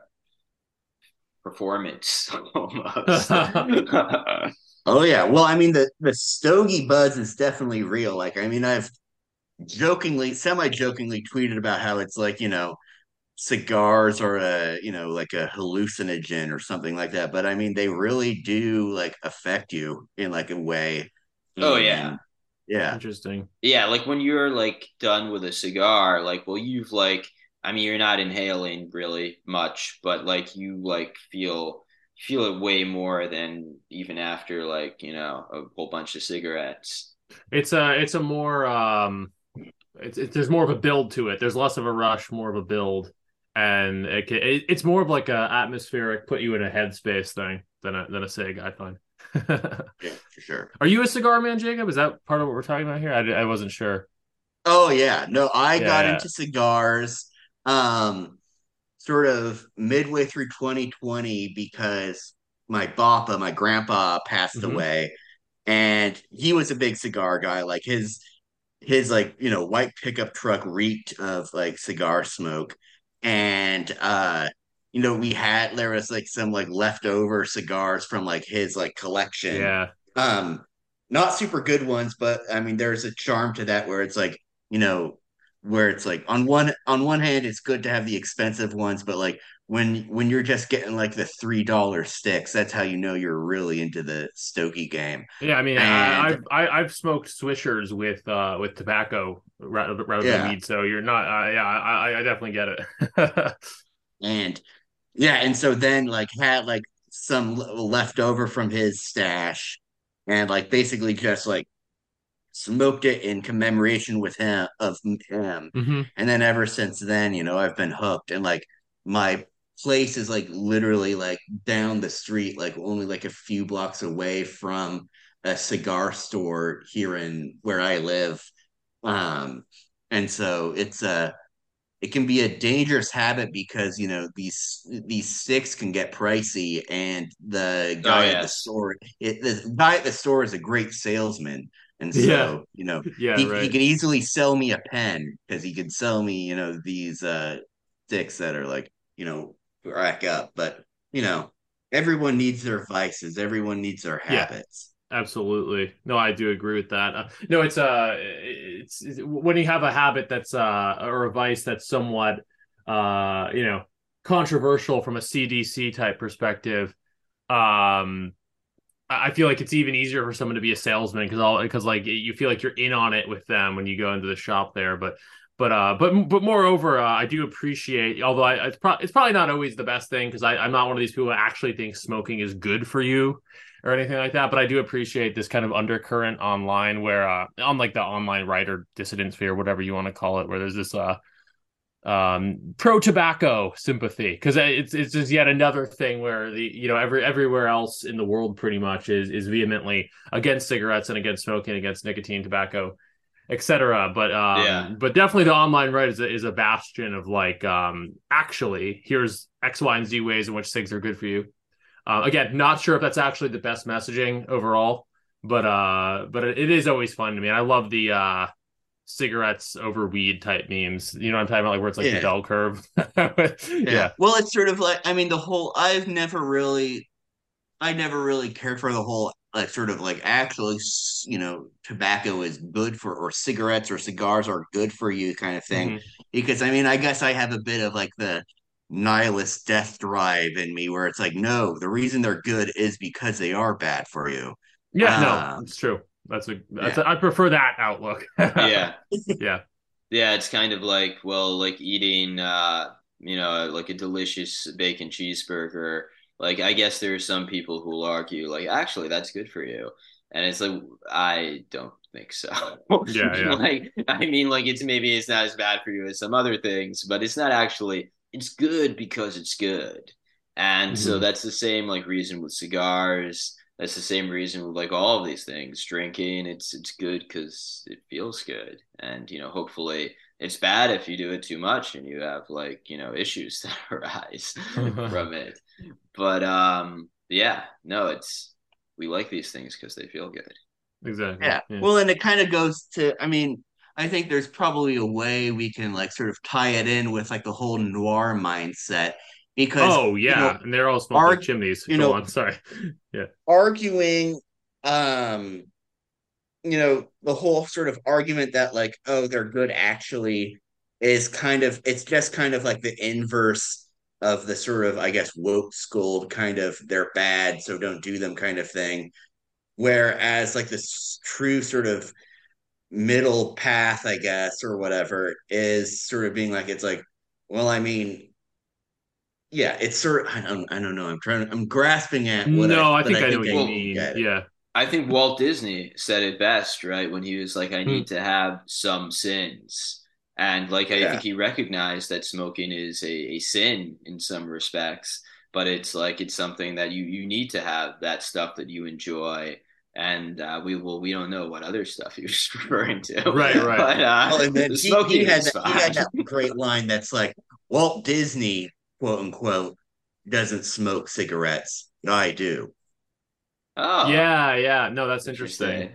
performance almost Oh yeah. Well, I mean the the stogie buzz is definitely real. Like, I mean, I've jokingly, semi-jokingly tweeted about how it's like, you know, cigars are a, you know, like a hallucinogen or something like that. But I mean, they really do like affect you in like a way. Oh, yeah. Yeah. Interesting. yeah like when you're like done with a cigar like well you've like i mean you're not inhaling really much but like you like feel feel it way more than even after like you know a whole bunch of cigarettes It's a it's a more um it's, it's there's more of a build to it. There's less of a rush, more of a build, and it, it it's more of like a atmospheric put you in a headspace thing than a than a cig. I find. Yeah, for sure. Are you a cigar man, Jacob? Is that part of what we're talking about here? I, I wasn't sure. Oh yeah, no, I got Yeah. into cigars um sort of midway through 2020 because my bappa, my grandpa passed Mhm. away and he was a big cigar guy. Like his his like, you know, white pickup truck reeked of like cigar smoke and uh you know, we had there was like some like leftover cigars from like his like collection Yeah, um not super good ones but i mean there's a charm to that where it's like you know where it's like on one on one hand it's good to have the expensive ones but like when when you're just getting like the three dollar sticks that's how you know you're really into the stogie game yeah. I mean, And- I, I've I, I've smoked swishers with uh with tobacco rather, rather Yeah. than weed, so you're not. Uh, yeah, I, I- definitely get it. and yeah and so then like had like some left over from his stash and like basically just like smoked it in commemoration with him of him hmm And then ever since then, you know, I've been hooked. And like my place is like literally like down the street, like only like a few blocks away from a cigar store here in where I live. Um, and so it's a it can be a dangerous habit because you know these these sticks can get pricey and the guy at the store it, the guy at the store is a great salesman And so, Yeah. you know, Yeah, he, he right. could easily sell me a pen because he could sell me, you know, these uh sticks that are like, you know, rack up. But, you know, everyone needs their vices, everyone needs their habits. Absolutely. No, I do agree with that. Uh, no, it's uh it's, it's when you have a habit that's uh or a vice that's somewhat uh you know controversial from a CDC type perspective. Um I I feel like it's even easier for someone to be a salesman because all because like you feel like you're in on it with them when you go into the shop there. But but uh but but moreover, uh, I do appreciate. Although I, it's probably it's probably not always the best thing because I'm not one of these people who actually think smoking is good for you or anything like that. But I do appreciate this kind of undercurrent online where uh on like the online writer dissident sphere, whatever you want to call it, where there's this uh um pro tobacco sympathy because it's it's just yet another thing where the you know every everywhere else in the world pretty much is is vehemently against cigarettes and against smoking against nicotine tobacco etc but um Yeah. but definitely the online right is a, is a bastion of like um actually here's x y and z ways in which cigs are good for you uh, again not sure if that's actually the best messaging overall but uh but it, is always fun to me and i love the uh cigarettes over weed type memes. You know what I'm talking about? Like where it's like Yeah. the bell curve. yeah. Well, it's sort of like I mean the whole I've never really I never really cared for the whole like sort of like actually you know tobacco is good for or cigarettes or cigars are good for you kind of thing Mhm. because I mean I guess I have a bit of like the nihilist death drive in me where it's like no the reason they're good is because they are bad for you Yeah, no, Um, it's true. That's a that's yeah. a, I prefer that outlook. yeah. yeah. Yeah, it's kind of like, well, like eating, uh, you know, like a delicious bacon cheeseburger. Like, I guess there are some people who will argue, like, actually, that's good for you. And it's like, I don't think so. Yeah, yeah. Like, I mean, like, it's maybe it's not as bad for you as some other things, but it's not actually, it's good because it's good. And so Mhm. that's the same, like, reason with cigars. That's the same reason with like all of these things. Drinking, it's it's good because it feels good, and you know, hopefully, it's bad if you do it too much and you have like you know issues that arise from it. But um, yeah, no, it's we like these things because they feel good. Exactly. Yeah. Well, and it kind of goes to, I mean, I think there's probably a way we can like sort of tie it in with like the whole noir mindset because, oh you yeah, know, and they're all smoking arg- chimneys. you Go know- on. Sorry. Yeah, arguing, um, you know, the whole sort of argument that like, oh, they're good actually is kind of, it's just kind of like the inverse of the sort of, I guess, woke school kind of they're bad, so don't do them kind of thing. Whereas like this true sort of middle path, I guess, or whatever, is sort of being like it's like, well, I mean, yeah, it's sort of I don't I don't know. I'm trying I'm grasping at what no, I, but think I, know what you mean. Yeah. I think Walt Disney said it best, right? When he was like, I Hmm. need to have some sins. And like, I Yeah. think he recognized that smoking is a, a sin in some respects, but it's like, it's something that you, you need to have that stuff that you enjoy. And uh, we will, we don't know what other stuff he was referring to. Right, right. But, uh, Oh, and then the he, smoking he had is that, he had that great line that's like Walt Disney, quote unquote, doesn't smoke cigarettes. I do. Oh, yeah, yeah. No, that's interesting.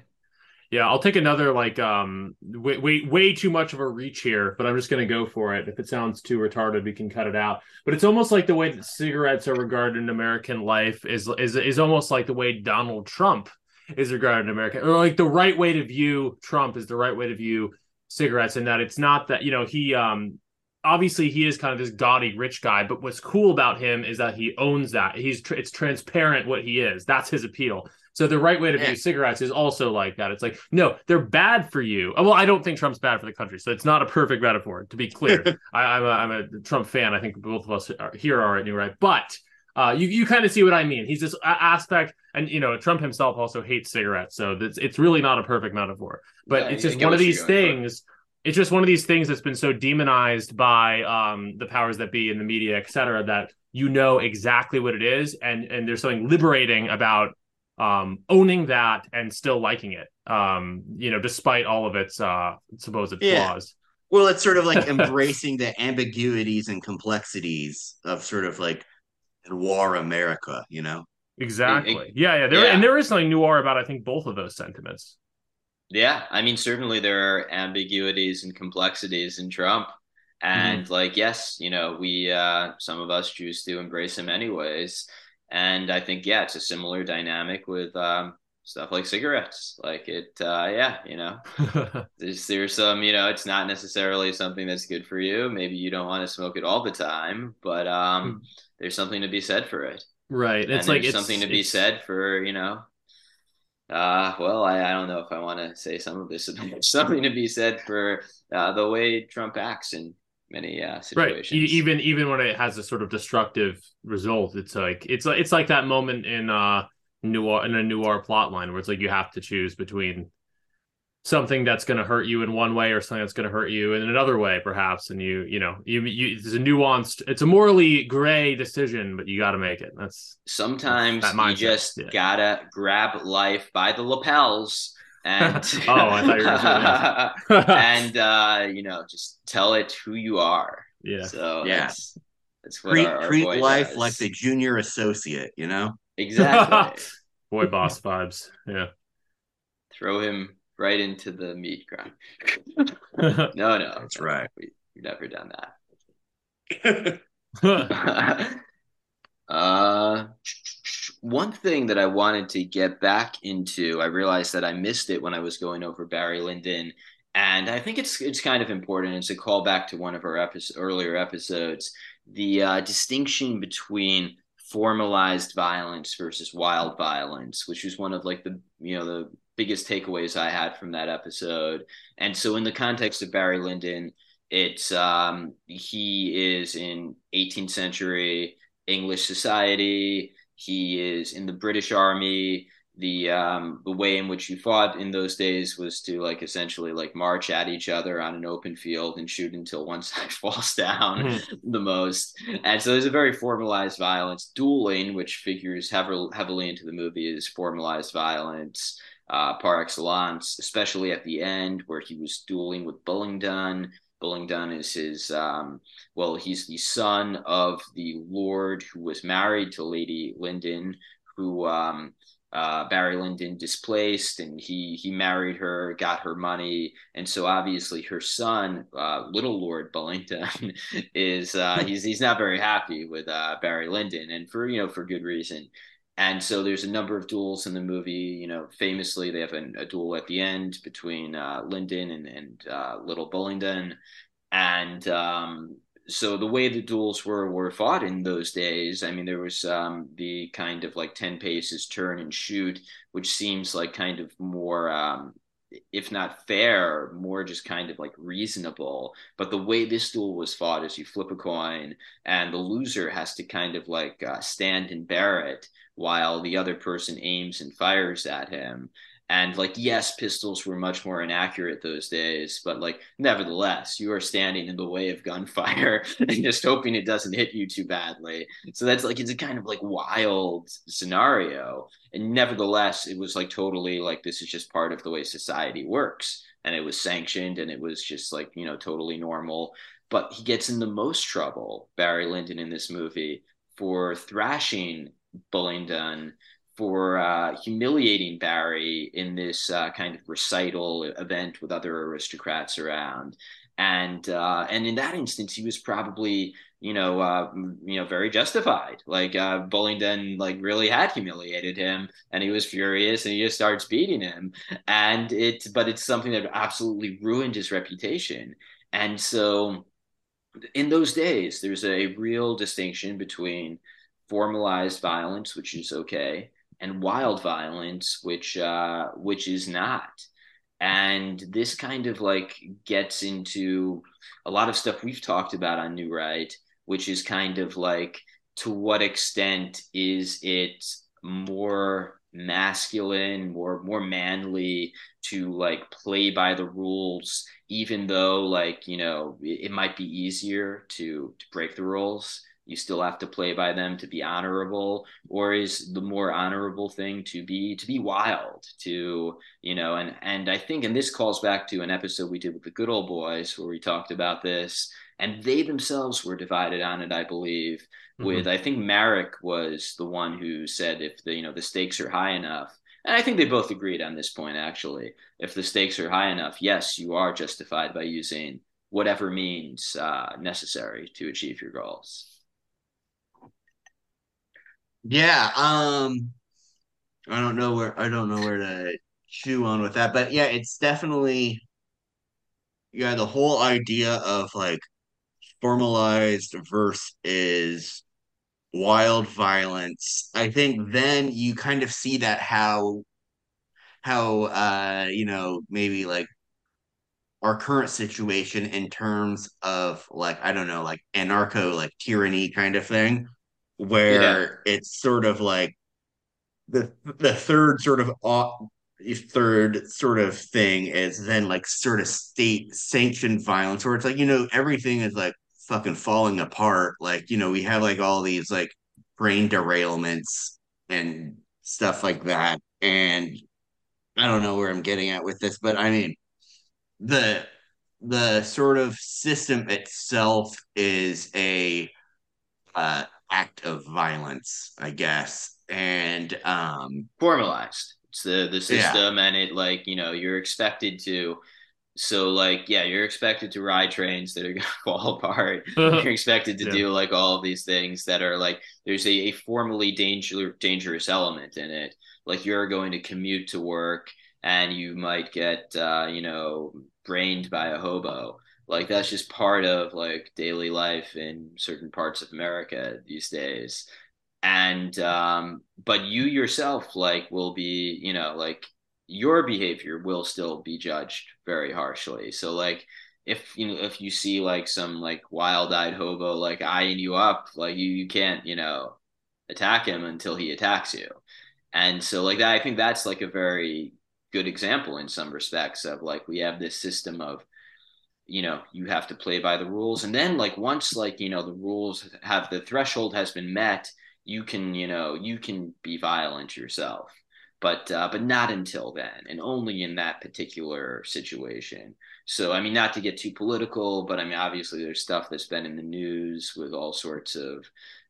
Yeah, I'll take another like um way, way way too much of a reach here, but I'm just gonna go for it. If it sounds too retarded, we can cut it out. But it's almost like the way that cigarettes are regarded in American life is is is almost like the way Donald Trump is regarded in America, or like the right way to view Trump is the right way to view cigarettes, and that it's not that you know he um obviously he is kind of this gaudy rich guy, but what's cool about him is that he owns that. He's tr- it's transparent what he is. That's his appeal. So the right way to Yeah. view cigarettes is also like that. It's like, no, they're bad for you. Well, I don't think Trump's bad for the country, so it's not a perfect metaphor. To be clear, I, I'm a, I'm a Trump fan. I think both of us are, here are anyway. Right? But uh, you you kind of see what I mean. He's this aspect, and you know, Trump himself also hates cigarettes, so it's it's really not a perfect metaphor. But Yeah, it's just one of these things. It's just one of these things that's been so demonized by um, the powers that be in the media, et cetera, that you know exactly what it is, and and there's something liberating about um, owning that and still liking it. Um, you know, despite all of its uh, supposed Yeah. flaws. Well, it's sort of like embracing the ambiguities and complexities of sort of like noir America, you know? Exactly. it- yeah, yeah. There yeah. and there is something noir about I think both of those sentiments. Yeah, I mean, certainly there are ambiguities and complexities in Trump. And mm-hmm. like, yes, you know, we, uh, some of us choose to embrace him anyways. And I think, yeah, it's a similar dynamic with um, stuff like cigarettes. Like it, uh, yeah, you know, there's, there's some, you know, it's not necessarily something that's good for you. Maybe you don't want to smoke it all the time, but um, mm. There's something to be said for it. Right. It's like it's, something to be said for, you know, uh, well, I, I don't know if I want to say some of this. There's something to be said for uh, the way Trump acts in many uh, situations. Right. Even even when it has a sort of destructive result, it's like it's like it's like that moment in uh noir in a noir plot line where it's like you have to choose between something that's going to hurt you in one way or something that's going to hurt you in another way perhaps and you you know you, you it's a nuanced it's a morally gray decision but you got to make it. That's sometimes that you just yeah. gotta grab life by the lapels and oh i thought you were and uh you know just tell it who you are. Yeah. So yeah. that's, that's treat, our, our treat life does. like the junior associate you know? Exactly. Boy boss vibes. Yeah. Throw him right into the meat grind. no, no, that's right. We, have never done that. uh, one thing that I wanted to get back into, I realized that I missed it when I was going over Barry Lyndon, and I think it's it's kind of important. It's a callback to one of our episode, earlier episodes. The uh, distinction between formalized violence versus wild violence, which was one of like the you know the biggest takeaways I had from that episode. And so, in the context of Barry Lyndon, it's um, he is in 18th century English society. He is in the British Army. The um, the way in which you fought in those days was to like essentially like march at each other on an open field and shoot until one side falls down mm-hmm. the most. And so there's a very formalized violence. Dueling, which figures heavily heavily into the movie, is formalized violence uh, par excellence, especially at the end where he was dueling with Bullingdon. Bullingdon is his, um, well, he's the son of the lord who was married to Lady Lyndon, who um, uh, Barry Lyndon displaced, and he he married her, got her money, and so obviously her son, uh, Little Lord Bullingdon, is uh, he's he's not very happy with uh, Barry Lyndon, and for you know for good reason. And so there's a number of duels in the movie. You know, famously, they have a, a duel at the end between uh, Lyndon and, and uh, Little Bullingdon. And um, so the way the duels were were fought in those days, I mean, there was um, the kind of like 10 paces turn and shoot, which seems like kind of more um, if not fair, more just kind of like reasonable. But the way this duel was fought is you flip a coin, and the loser has to kind of like uh, stand and bear it while the other person aims and fires at him. And like, yes, pistols were much more inaccurate those days, but like, nevertheless, you are standing in the way of gunfire and just hoping it doesn't hit you too badly. So that's like, it's a kind of like wild scenario. And nevertheless, it was like totally like, this is just part of the way society works. And it was sanctioned and it was just like, you know, totally normal. But he gets in the most trouble, Barry Lyndon, in this movie for thrashing Bullingdon for uh, humiliating Barry in this uh, kind of recital event with other aristocrats around. And uh, and in that instance, he was probably you know uh, you know very justified. Like uh, Bullingdon like really had humiliated him, and he was furious, and he just starts beating him. And it, but it's something that absolutely ruined his reputation. And so, in those days, there's a real distinction between formalized violence, which is okay, and wild violence, which uh, which is not. And this kind of like gets into a lot of stuff we've talked about on New Right, which is kind of like to what extent is it more masculine more more manly to like play by the rules even though like you know it, it might be easier to to break the rules you still have to play by them to be honorable or is the more honorable thing to be to be wild to you know and and i think and this calls back to an episode we did with the good old boys where we talked about this and they themselves were divided on it i believe mm-hmm. with i think marek was the one who said if the you know the stakes are high enough And I think they both agreed on this point, actually. If the stakes are high enough, yes, you are justified by using whatever means uh, necessary to achieve your goals. Yeah, um I don't know where I don't know where to chew on with that, but yeah, it's definitely yeah, the whole idea of like formalized versus wild violence. I think then you kind of see that how how uh you know maybe like our current situation in terms of like I don't know like anarcho like tyranny kind of thing where it's sort of like the the third sort of third sort of thing is then like sort of state sanctioned violence where it's like you know everything is like fucking falling apart. Like you know we have like all these like brain derailments and stuff like that. And I don't know where I'm getting at with this but I mean the the sort of system itself is a uh act of violence I guess and um Formalized. It's the the Yeah. system, and it like you know you're expected to. So like yeah, you're expected to ride trains that are gonna fall apart. You're expected to Yeah. do like all of these things that are like there's a, a formally danger dangerous element in it. Like you're going to commute to work and you might get uh, you know brained by a hobo. Like that's just part of like daily life in certain parts of America these days. And um, but you yourself like will be you know like your behavior will still be judged very harshly. So like if you know if you see like some like wild-eyed hobo like eyeing you up, like you you can't you know attack him until he attacks you. And so like that, I think that's like a very good example in some respects of like we have this system of you know you have to play by the rules. And then like once like you know the rules have the threshold has been met you can you know you can be violent yourself. But uh, but not until then and only in that particular situation. So i mean not to get too political but i mean obviously there's stuff that's been in the news with all sorts of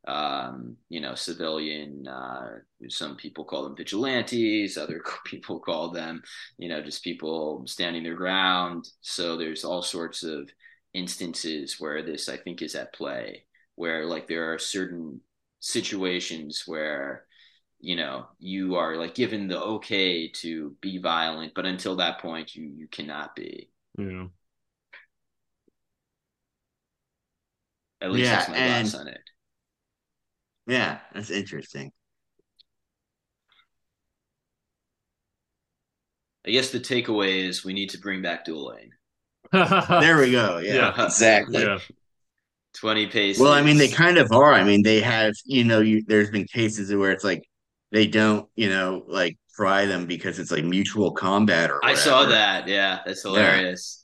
um, you know civilian uh, some people call them vigilantes other people call them you know just people standing their ground. So there's all sorts of instances where this i think is at play where like there are certain situations where you know you are like given the okay to be violent but until that point you you cannot be. Yeah. at least Yeah, that's my and- thoughts on it yeah that's interesting. I guess the takeaway is we need to bring back dueling there we go yeah, Yeah. exactly. Yeah. 20 paces. Well, I mean, they kind of are. I mean, they have, you know, you there's been cases where it's like they don't, you know, like try them because it's like mutual combat or i saw that. Yeah that's hilarious. Yeah,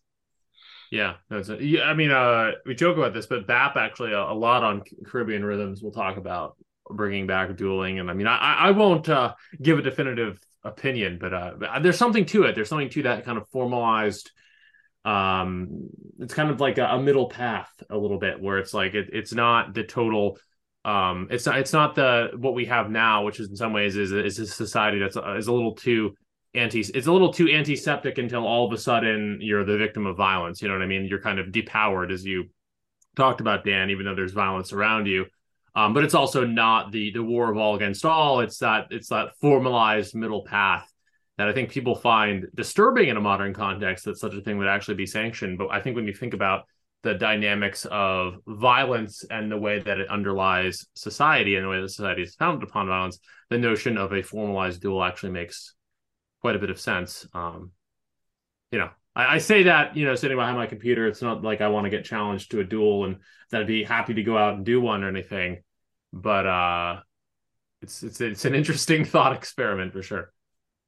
that's it. Yeah, I mean, uh, we joke about this, but BAP actually a, a lot on Caribbean rhythms. We'll talk about bringing back dueling, and I mean, I I won't uh, give a definitive opinion, but uh, there's something to it. There's something to that kind of formalized. Um, it's kind of like a, a middle path, a little bit, where it's like it, it's not the total. Um, it's not it's not the what we have now, which is in some ways is is a society that's uh, is a little too anti it's a little too antiseptic until all of a sudden you're the victim of violence you know what i mean? You're kind of depowered as you talked about dan even though there's violence around you. Um, but it's also not the the war of all against all. It's that it's that formalized middle path that i think people find disturbing in a modern context that such a thing would actually be sanctioned. But i think when you think about the dynamics of violence and the way that it underlies society and the way that society is founded upon violence the notion of a formalized duel actually makes quite a bit of sense. Um, you know, I, I say that, you know, sitting behind my computer, it's not like I want to get challenged to a duel and that I'd be happy to go out and do one or anything. But uh it's it's it's an interesting thought experiment for sure.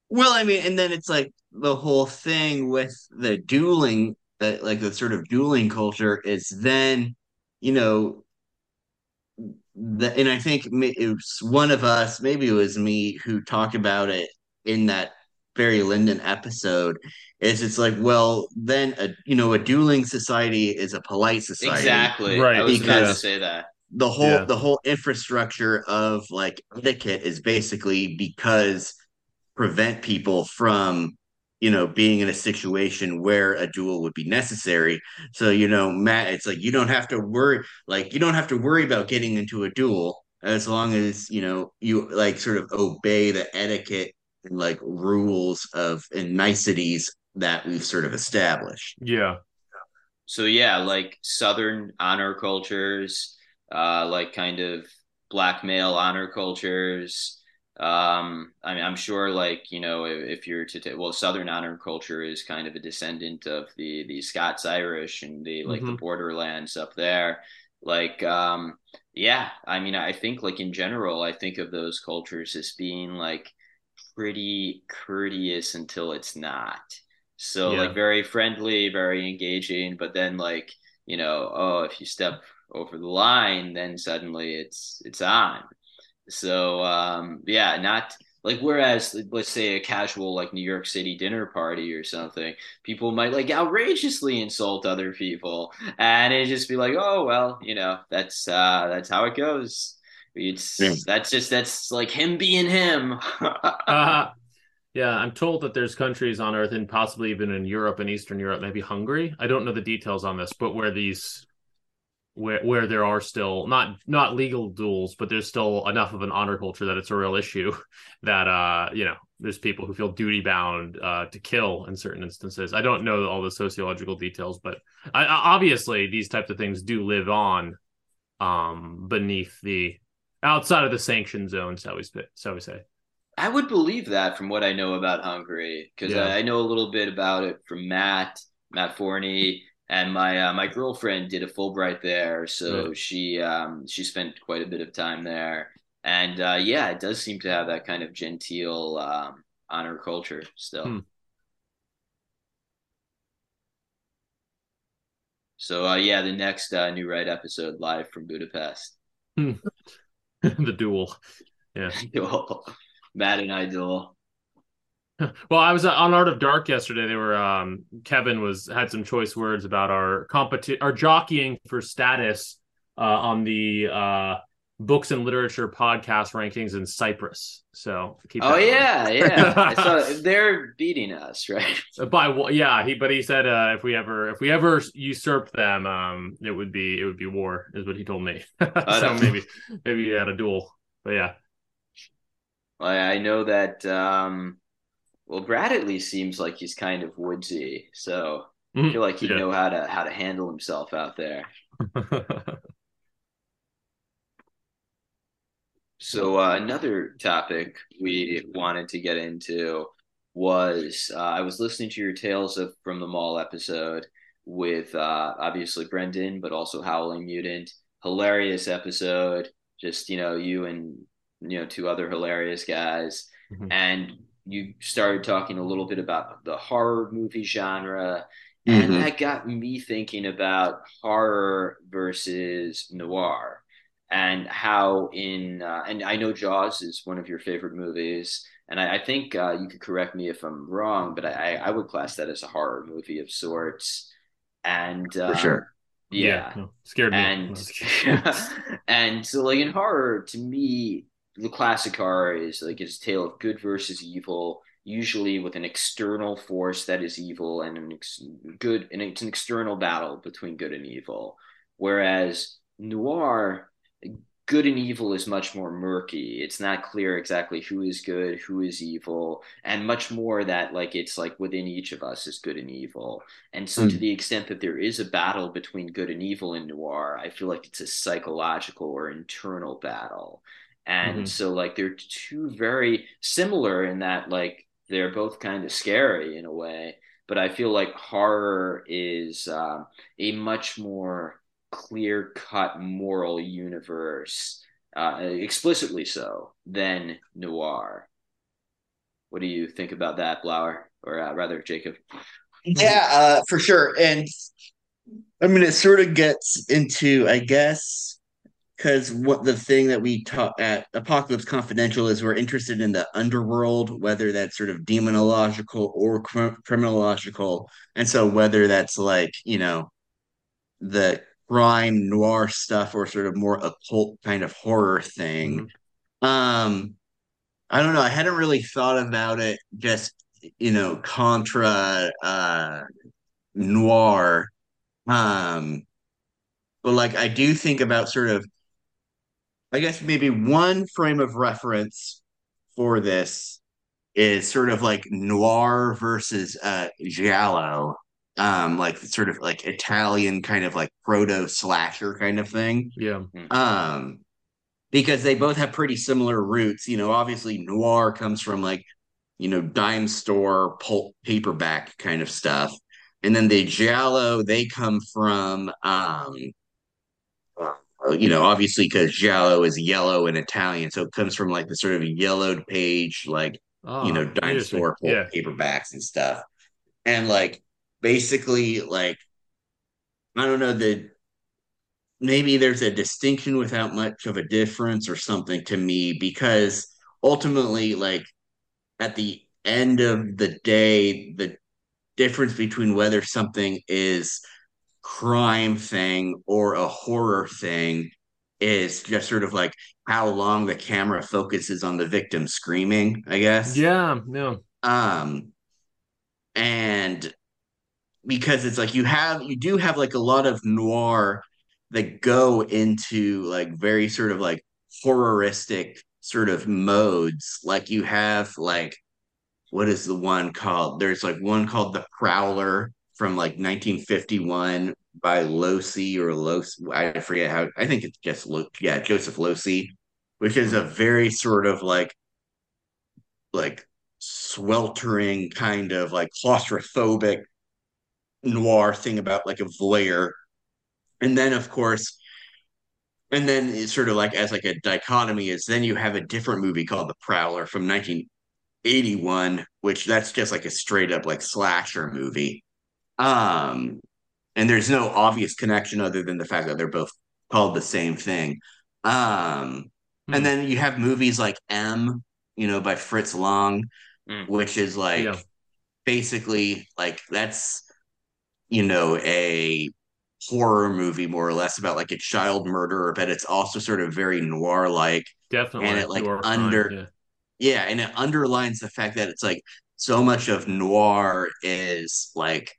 Well, I mean, and then it's like the whole thing with the dueling, like the sort of dueling culture is then, you know, the, and I think it was one of us, maybe it was me, who talked about it in that Barry Lyndon episode. Is it's like, well, then a you know a dueling society is a polite society. exactly Right, i was about to because- say that the whole Yeah. the whole infrastructure of like etiquette is basically because prevent people from you know being in a situation where a duel would be necessary so you know matt it's like you don't have to worry like you don't have to worry about getting into a duel as long as you know you like sort of obey the etiquette and like rules of and niceties that we've sort of established Yeah. So yeah, like Southern honor cultures, uh, like kind of black male honor cultures. Um, I mean, I'm sure, like you know, if, if you're to take, well, Southern honor culture is kind of a descendant of the the Scots Irish and the like the Mhm. borderlands up there. Like, um, yeah, I mean, I think like in general, I think of those cultures as being like pretty courteous until it's not. So Yeah. like very friendly, very engaging, but then like, you know, oh, if you step over the line, then suddenly it's it's on. So um yeah, not like whereas let's say a casual like New York City dinner party or something, people might like outrageously insult other people and it just be like, oh well, you know, that's uh that's how it goes. It's Yeah. that's just that's like him being him. Uh, yeah, I'm told that there's countries on Earth and possibly even in Europe and Eastern Europe, maybe Hungary. I don't know the details on this, but where these where where there are still not not legal duels, but there's still enough of an honor culture that it's a real issue that uh you know there's people who feel duty bound uh to kill in certain instances. I don't know all the sociological details, but I, I- obviously these types of things do live on um beneath the outside of the sanction zone, so we so we say. I would believe that from what I know about Hungary, because Yeah. I, know a little bit about it from Matt, Matt Forney, and my uh, my girlfriend did a Fulbright there, so Right. she um, she spent quite a bit of time there, and uh, yeah, it does seem to have that kind of genteel um, honor culture still. Hmm. So uh, yeah, the next uh, New Right episode live from Budapest. the duel. Yeah. Matt and I duel. Well, I was uh, on Art of Dark yesterday. They were um Kevin was had some choice words about our competi our jockeying for status uh on the uh books and literature podcast rankings in Cyprus. So keep Oh yeah, yeah. I saw they're beating us, right? by yeah, he but he said uh if we ever if we ever usurp them, um it would be it would be war, is what he told me. so maybe maybe you had a duel. But yeah. I I know that um well Brad at least seems like he's kind of woodsy, so I feel like he'd Yeah. know how to how to handle himself out there. So uh, another topic we wanted to get into was uh, I was listening to your Tales of from the Mall episode with uh, obviously Brendan, but also Howling Mutant. Hilarious episode. Just you know you and you know two other hilarious guys, Mhm. and you started talking a little bit about the horror movie genre. And Mhm. that got me thinking about horror versus noir and how in uh, and I know Jaws is one of your favorite movies, and I, I think uh, you could correct me if I'm wrong, but I, I would class that as a horror movie of sorts. And for um, sure yeah, no, scared me. and and so like in horror, to me, the classic horror is like it's a tale of good versus evil, usually with an external force that is evil and an ex- good, and it's an external battle between good and evil. Whereas noir, good and evil is much more murky. It's not clear exactly who is good, who is evil, and much more that like it's like within each of us is good and evil. And so, to Mm. the extent that there is a battle between good and evil in noir, I feel like it's a psychological or internal battle. And Mhm. so, like, they're two very similar in that, like, they're both kind of scary in a way. But I feel like horror is um, a much more clear cut moral universe, uh, explicitly so, than noir. What do you think about that, Blauer? Or uh, rather, Jacob? Yeah, uh, for sure. And I mean, it sort of gets into, I guess, because what the thing that we taught at Apocalypse Confidential is we're interested in the underworld, whether that's sort of demonological or cr- criminological. And so, whether that's like, you know, the crime noir stuff or sort of more occult kind of horror thing. Um, I don't know. I hadn't really thought about it just, you know, contra uh noir. Um, but like I do think about sort of I guess maybe one frame of reference for this is sort of like noir versus uh giallo. Um, like sort of like Italian kind of like proto slasher kind of thing. Yeah. Um, because they both have pretty similar roots. You know, obviously noir comes from like, you know, dime store pulp paperback kind of stuff. And then the giallo, they come from um you know, obviously because giallo is yellow in Italian, so it comes from like the sort of yellowed page, like you know, Oh, dime store pulp Yeah. paperbacks and stuff. And like basically, like I don't know, the maybe there's a distinction without much of a difference or something to me because ultimately like at the end of the day the difference between whether something is crime thing or a horror thing is just sort of like how long the camera focuses on the victim screaming i guess Yeah. No. um and because it's like you have you do have like a lot of noir that go into like very sort of like horroristic sort of modes. Like you have like what is the one called? There's like one called the prowler from like 1951 by Losey or Los I forget how I think it's just Lo, yeah Joseph Losey which is a very sort of like like sweltering kind of like claustrophobic noir thing about like a voyeur. And then of course, and then it's sort of like as like a dichotomy is then you have a different movie called The Prowler from 1981, which that's just like a straight up like slasher movie. Um, and there's no obvious connection other than the fact that they're both called the same thing. Um, Hmm. and then you have movies like M, you know, by Fritz Lang, Mm. which is like Yeah. basically like that's you know a horror movie more or less about like a child murderer but it's also sort of very noir like Definitely. And it, like, under- fine, yeah. yeah and it underlines the fact that it's like so much of noir is like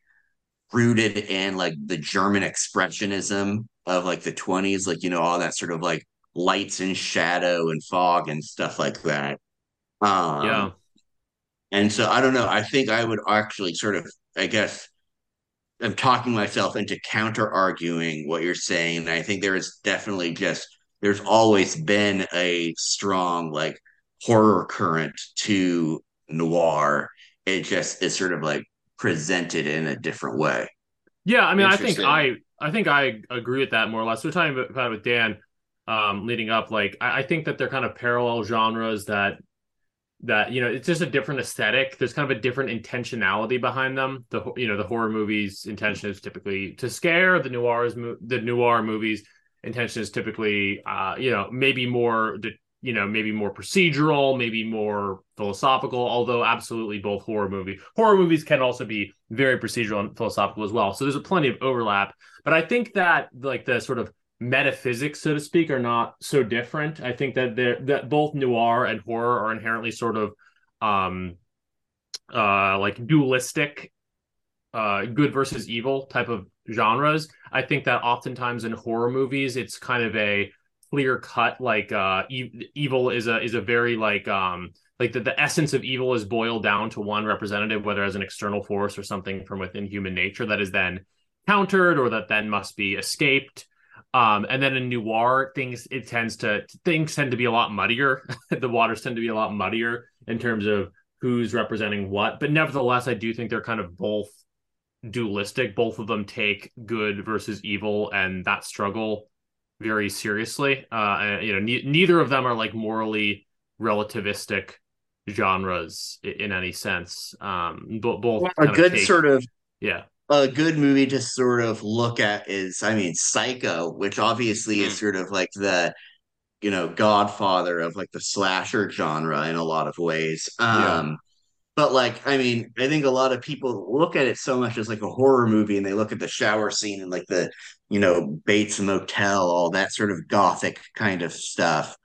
rooted in like the german expressionism of like the 20s like you know all that sort of like lights and shadow and fog and stuff like that um Yeah. and so I don't know. I think I would actually sort of, I guess, I'm talking myself into counter arguing what you're saying. And I think there is definitely just, there's always been a strong like horror current to noir. It just is sort of like presented in a different way. Yeah, I mean, I think I I think I agree with that more or less. We are talking about, about it with Dan um, leading up. Like, I, I think that they're kind of parallel genres that that you know it's just a different aesthetic. There's kind of a different intentionality behind them. The you know the horror movies' intention is typically to scare. The noirs mo- the noir movies' intention is typically uh, you know maybe more you know maybe more procedural, maybe more philosophical. Although absolutely both horror movie horror movies can also be very procedural and philosophical as well. So there's a plenty of overlap. But I think that like the sort of metaphysics, so to speak, are not so different. I think that they're that both noir and horror are inherently sort of um uh like dualistic uh good versus evil type of genres. I think that oftentimes in horror movies it's kind of a clear cut like uh e- evil is a is a very like um like the, the essence of evil is boiled down to one representative whether as an external force or something from within human nature that is then countered or that then must be escaped um and then in noir things it tends to things tend to be a lot muddier. The waters tend to be a lot muddier in terms of who's representing what. But nevertheless i do think they're kind of both dualistic. Both of them take good versus evil and that struggle very seriously. Uh and, you know ne- neither of them are like morally relativistic genres i- in any sense. Um but both A good take- sort of yeah a good movie to sort of look at is, I mean, Psycho, which obviously is Mm. sort of like the, you know, godfather of like the slasher genre in a lot of ways. Yeah. Um, but like, I mean, I think a lot of people look at it so much as like a horror movie and they look at the shower scene and like the, you know, Bates Motel, all that sort of gothic kind of stuff.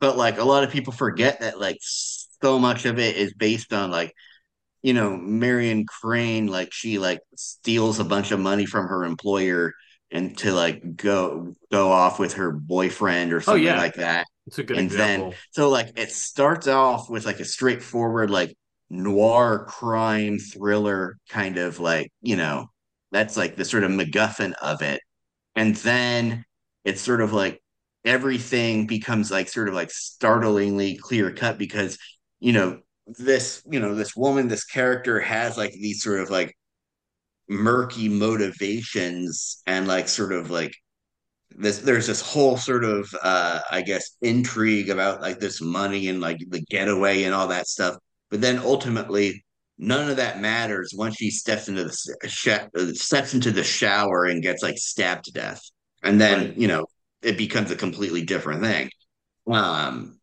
But like a lot of people forget that like so much of it is based on like you know Marion Crane like she like steals a bunch of money from her employer and to like go go off with her boyfriend or oh, something yeah. like that It's a good and example. then so like it starts off with like a straightforward like noir crime thriller kind of like you know that's like the sort of MacGuffin of it and then it's sort of like everything becomes like sort of like startlingly clear cut because you know this you know this woman this character has like these sort of like murky motivations and like sort of like this there's this whole sort of uh i guess intrigue about like this money and like the getaway and all that stuff. But then ultimately none of that matters once she steps into the sh- uh, steps into the shower and gets like stabbed to death. And then Right. you know it becomes a completely different thing. Um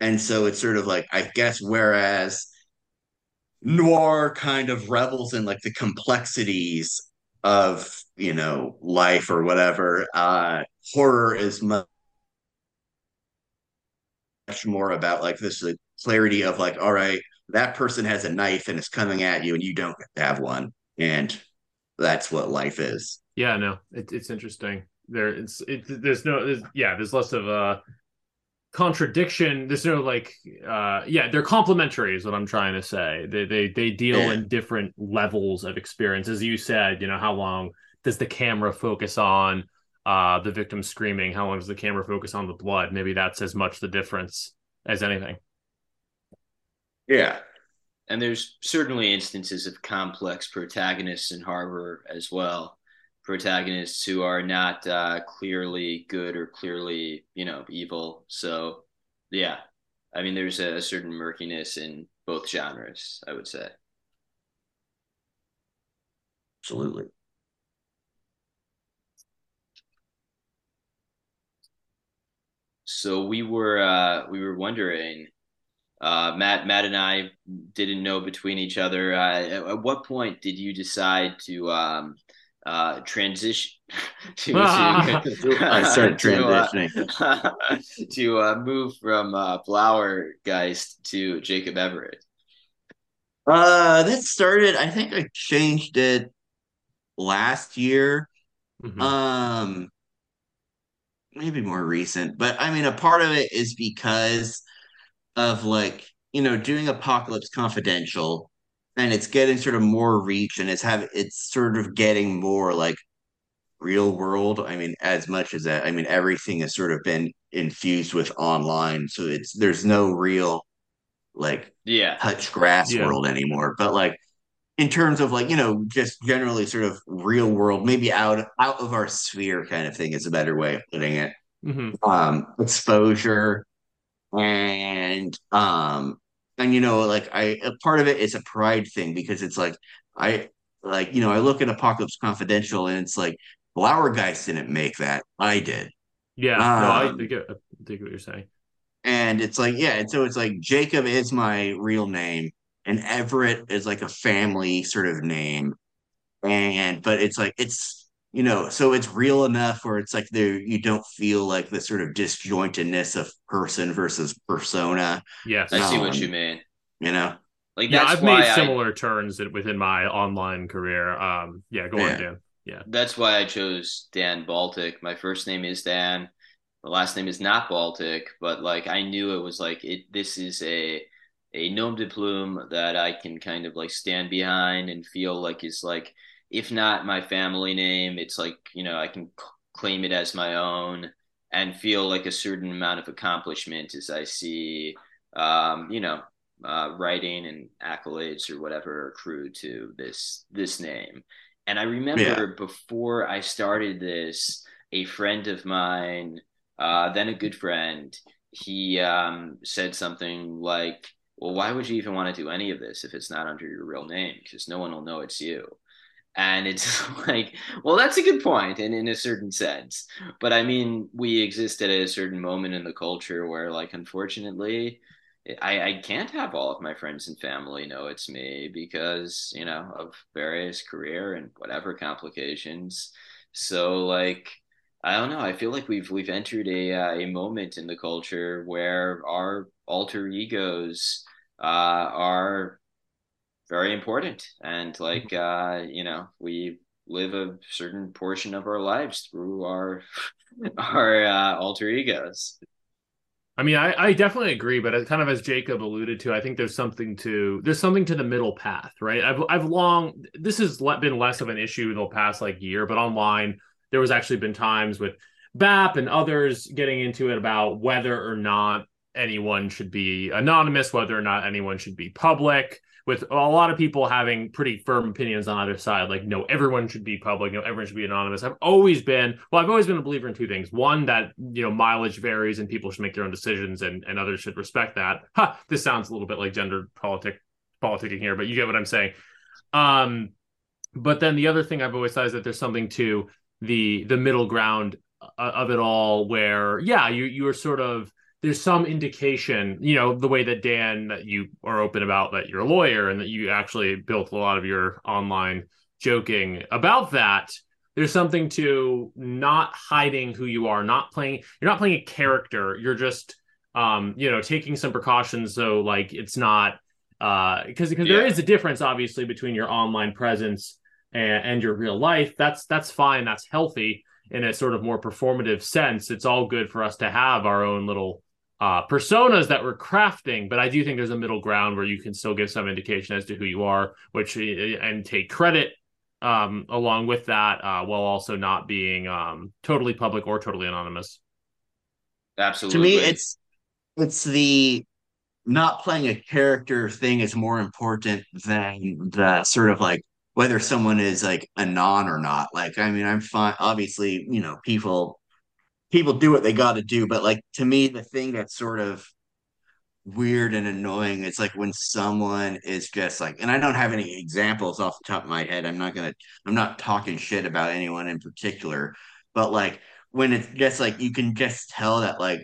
and so it's sort of like i guess whereas noir kind of revels in like the complexities of you know life or whatever uh horror is much more about like this clarity of like all right that person has a knife and it's coming at you and you don't have one and that's what life is Yeah, no, it, it's interesting. There, it's it. There's no, yeah, there's less of a contradiction. There's no like, uh, yeah, they're complementary, is what I'm trying to say. They they they deal Yeah. in different levels of experience, as you said. You know, how long does the camera focus on uh the victim screaming? How long does the camera focus on the blood? Maybe that's as much the difference as anything. yeah and there's certainly instances of complex protagonists in horror as well protagonists who are not uh, clearly good or clearly you know evil. So yeah. I mean there's a, a certain murkiness in both genres i would say. Absolutely. So we were uh, we were wondering uh, Matt Matt and I didn't know between each other. Uh, at, at what point did you decide to um, uh, transition to to, I started to, uh, transitioning. to uh, move from uh, Blauergeist to Jacob Everett? uh that started i think i changed it last year Mhm. um maybe more recent but i mean a part of it is because of like you know doing apocalypse confidential and it's getting sort of more reach and it's have it's sort of getting more like real world i mean as much as that i mean everything has sort of been infused with online so it's there's no real like Yeah, touch grass Yeah. world anymore but like in terms of like you know just generally sort of real world maybe out out of our sphere kind of thing is a better way of putting it Mhm. um exposure and um and you know like i a part of it is a pride thing because it's like i like you know i look at apocalypse confidential and it's like Blauergeist didn't make that. I did. Yeah, no, I Um, think, I think what you're saying. and it's like yeah and so it's like jacob is my real name and everett is like a family sort of name. And but it's like it's you know so it's real enough where it's like there you don't feel like the sort of disjointedness of person versus persona Yes. I see what Um, you mean. you know Like yeah, I've why made I- similar turns within my online career. Um, yeah, go Yeah. on, Dan. Yeah, that's why I chose Dan Baltic. My first name is Dan. The last name is not Baltic, but like I knew it was like it. This is a a nom de plume that I can kind of like stand behind and feel like is like if not my family name, it's like you know I can c- claim it as my own and feel like a certain amount of accomplishment as I see, um, you know, uh, writing and accolades or whatever accrue to this this name. And I remember Yeah. before I started this, a friend of mine, uh, then a good friend, he um, said something like, Well, why would you even want to do any of this if it's not under your real name? Because no one will know it's you. And it's like, well, that's a good point, and in a certain sense. But I mean, we exist at a certain moment in the culture where, like, unfortunately, I, I can't have all of my friends and family know it's me because, you know, of various career and whatever complications. So, like, I don't know. I feel like we've we've entered a uh, a moment in the culture where our alter egos uh, are very important, and like uh, you know, we live a certain portion of our lives through our our uh, alter egos. I mean, I, I definitely agree, but kind of as Jacob alluded to, I think there's something to there's something to the middle path, right? I've I've long this has been less of an issue in the past like year, but online there was actually been times with BAP and others getting into it about whether or not anyone should be anonymous, whether or not anyone should be public. With a lot of people having pretty firm opinions on either side, like no, everyone should be public, no, everyone should be anonymous. I've always been, well, I've always been a believer in two things: one, that you know mileage varies and people should make their own decisions, and and others should respect that. This sounds a little bit like gender politic politicking here, but you get what I'm saying. Um, but then the other thing I've always thought is that there's something to the the middle ground uh, of it all where yeah you you're sort of there's some indication you know the way that dan that you are open about that you're a lawyer and that you actually built a lot of your online joking about that there's something to not hiding who you are not playing you're not playing a character. You're just um you know taking some precautions so like it's not uh because because yeah. there is a difference obviously between your online presence and, and your real life. That's that's fine. That's healthy in a sort of more performative sense. It's all good for us to have our own little uh, personas that we're crafting but i do think there's a middle ground where you can still give some indication as to who you are which and take credit um, along with that uh, while also not being um, totally public or totally anonymous absolutely to me it's it's the not playing a character thing is more important than the sort of like whether someone is like a non or not. Like, I mean, I'm fine. Obviously, you know, people people do what they got to do, but like to me, the thing that's sort of weird and annoying it's like when someone is just like and i don't have any examples off the top of my head i'm not gonna i'm not talking shit about anyone in particular but like when it's just like you can just tell that like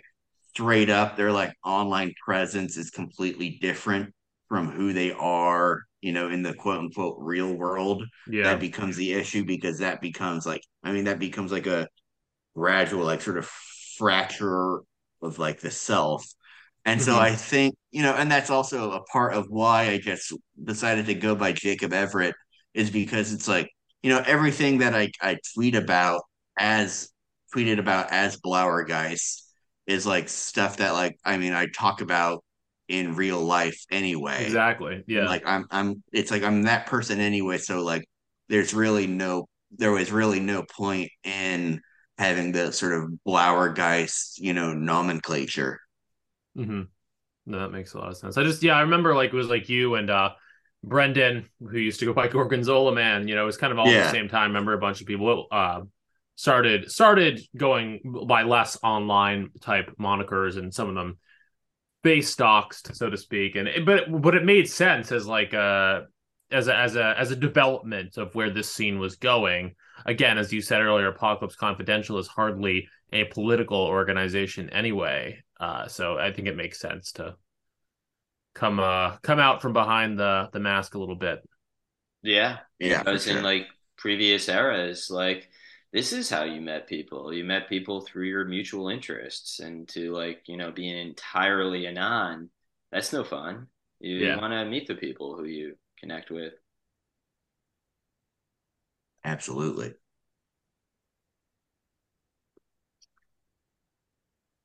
straight up their like online presence is completely different from who they are you know, in the quote unquote real world, yeah. that becomes the issue because that becomes like, I mean, that becomes like a gradual, like sort of fracture of like the self. And mm-hmm. so I think, you know, and that's also a part of why I just decided to go by Jacob Everett is because it's like, you know, everything that I, I tweet about as tweeted about as Blauergeist is like stuff that like, I mean, I talk about in real life anyway. Exactly. Yeah. Like I'm I'm it's like I'm that person anyway. So like there's really no there was really no point in having the sort of Blauergeist, you know, nomenclature. Mm-hmm. No, that makes a lot of sense. I just yeah, I remember like it was like you and uh Brendan, who used to go by Gorgonzola Man, you know, it was kind of all yeah. at the same time. I remember a bunch of people uh started started going by less online type monikers and some of them base doxed, so to speak. And it, but but it made sense as like a as a as a as a development of where this scene was going. Again, as you said earlier, Apocalypse Confidential is hardly a political organization anyway. Uh, so I think it makes sense to come uh come out from behind the the mask a little bit. Yeah, yeah. Because sure. in like previous eras, like this is how you met people. You met people through your mutual interests, and to like you know being entirely anon, that's no fun. You, yeah. you want to meet the people who you connect with. Absolutely.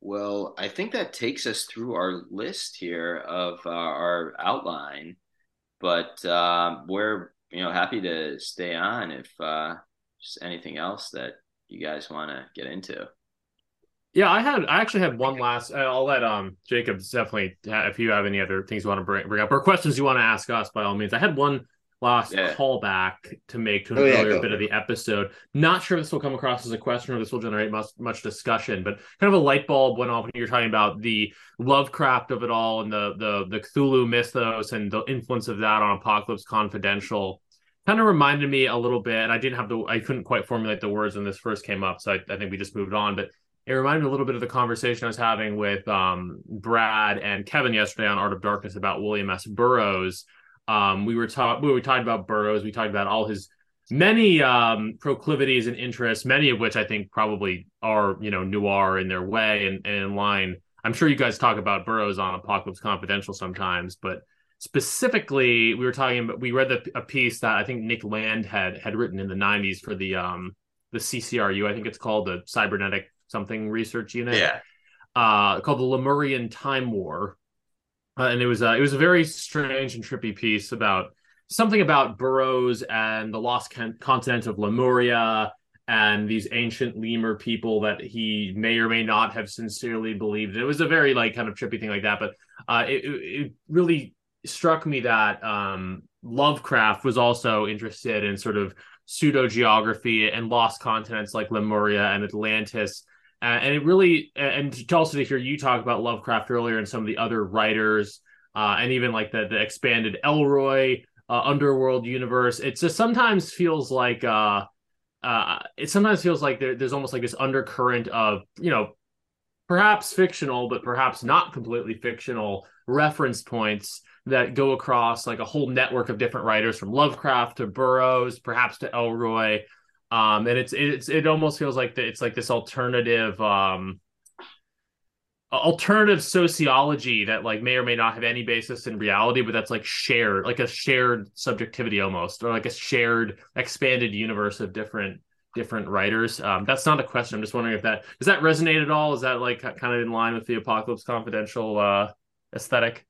Well, I think that takes us through our list here of uh, our outline, but uh, we're you know happy to stay on if uh, just anything else that you guys want to get into. Yeah, I had I actually had one last. I'll let um Jacob definitely if you have any other things you want to bring bring up or questions you want to ask us by all means. I had one last yeah. callback to make to an oh, earlier yeah, bit of the episode. Not sure if this will come across as a question or this will generate much much discussion, but kind of a light bulb went off when you're talking about the Lovecraft of it all and the the the Cthulhu mythos and the influence of that on Apocalypse Confidential kind of reminded me a little bit. And I didn't have the, I couldn't quite formulate the words when this first came up. So I, I think we just moved on. But it reminded me a little bit of the conversation I was having with um, Brad and Kevin yesterday on Art of Darkness about William S. Burroughs. Um, we were talking, we, about Burroughs. We talked about all his many um, proclivities and interests, many of which I think probably are you know noir in their way and, and in line. I'm sure you guys talk about Burroughs on Apocalypse Confidential sometimes, but specifically we were talking about we read the, a piece that I think Nick Land had had written in the 90s for the um the CCRU. I think it's called the Cybernetic something research unit. Yeah. Uh, called the Lemurian Time War, uh, and it was uh, it was a very strange and trippy piece about something about Burroughs and the lost con- continent of Lemuria and these ancient lemur people that he may or may not have sincerely believed. It was a very like kind of trippy thing like that, but uh, it, it really struck me that um, Lovecraft was also interested in sort of pseudo geography and lost continents like Lemuria and Atlantis. Uh, and it really, and to also to hear you talk about Lovecraft earlier and some of the other writers, uh, and even like the the expanded Ellroy uh, underworld universe, it just sometimes feels like uh, uh, it sometimes feels like there, there's almost like this undercurrent of you know perhaps fictional, but perhaps not completely fictional reference points that go across like a whole network of different writers from Lovecraft to Burroughs, perhaps to Ellroy. Um, and it's it's it almost feels like the, it's like this alternative um alternative sociology that like may or may not have any basis in reality but that's like shared like a shared subjectivity almost or like a shared expanded universe of different different writers. Um that's not a question. I'm just wondering if that does that resonate at all? Is that like kind of in line with the apocalypse confidential uh aesthetic?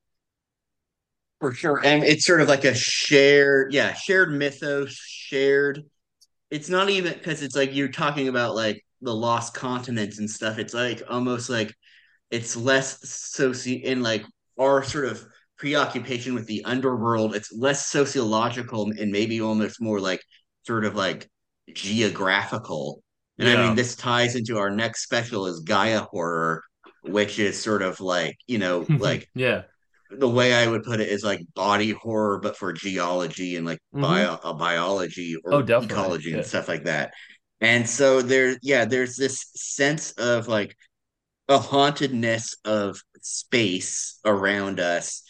For sure. And it's sort of like a shared yeah shared mythos shared it's not even because it's like you're talking about like the lost continents and stuff. It's like almost like it's less soci in like our sort of preoccupation with the underworld it's less sociological and maybe almost more like sort of like geographical. And i mean this ties into our next special is gaia horror which is sort of like you know like yeah the way I would put it is like body horror, but for geology and like Mhm. bio uh, biology or Oh, ecology Yeah. and stuff like that. And so there, yeah, there's this sense of like a hauntedness of space around us,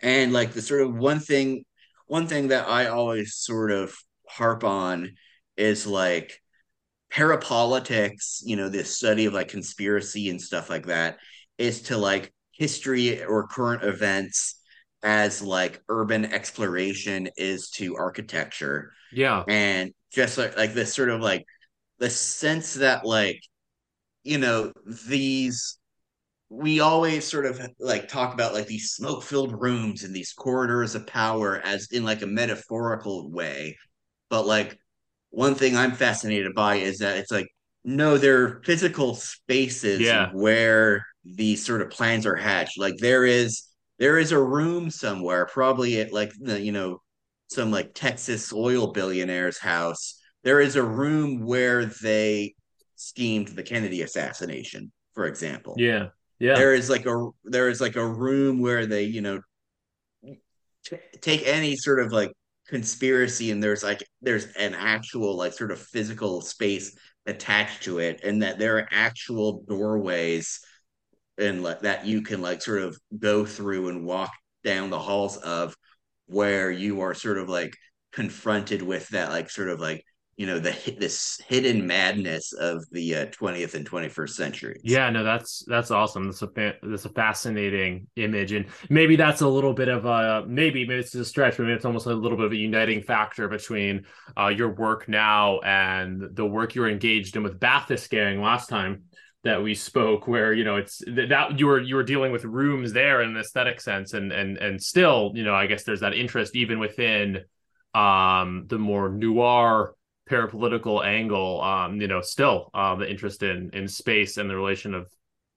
and like the sort of one thing, one thing that I always sort of harp on is like parapolitics, you know, this study of like conspiracy and stuff like that, is to like history or current events as like urban exploration is to architecture. yeah And just like like this sort of like the sense that like, you know, these we always sort of like talk about like these smoke filled rooms and these corridors of power as in like a metaphorical way. But like one thing I'm fascinated by is that it's like, no, they're physical spaces Yeah. where these sort of plans are hatched. Like there is there is a room somewhere, probably at like the, you know, some like Texas oil billionaire's house. There is a room where they schemed the Kennedy assassination, for example yeah yeah there is like a there is like a room where they you know t- take any sort of like conspiracy and there's like there's an actual like sort of physical space attached to it and that there are actual doorways and like that you can like sort of go through and walk down the halls of where you are sort of like confronted with that like sort of like you know the this hidden madness of the uh, 20th and 21st century Yeah, no, that's that's awesome. That's a fa- that's a fascinating image, and maybe that's a little bit of a maybe maybe it's a stretch, but maybe it's almost a little bit of a uniting factor between uh, your work now and the work you were engaged in with Bathurst last time that we spoke, where you know it's th- that you were you were dealing with rooms there in an aesthetic sense, and and and still, you know, I guess there's that interest even within um the more noir parapolitical angle um you know still uh the interest in in space and the relation of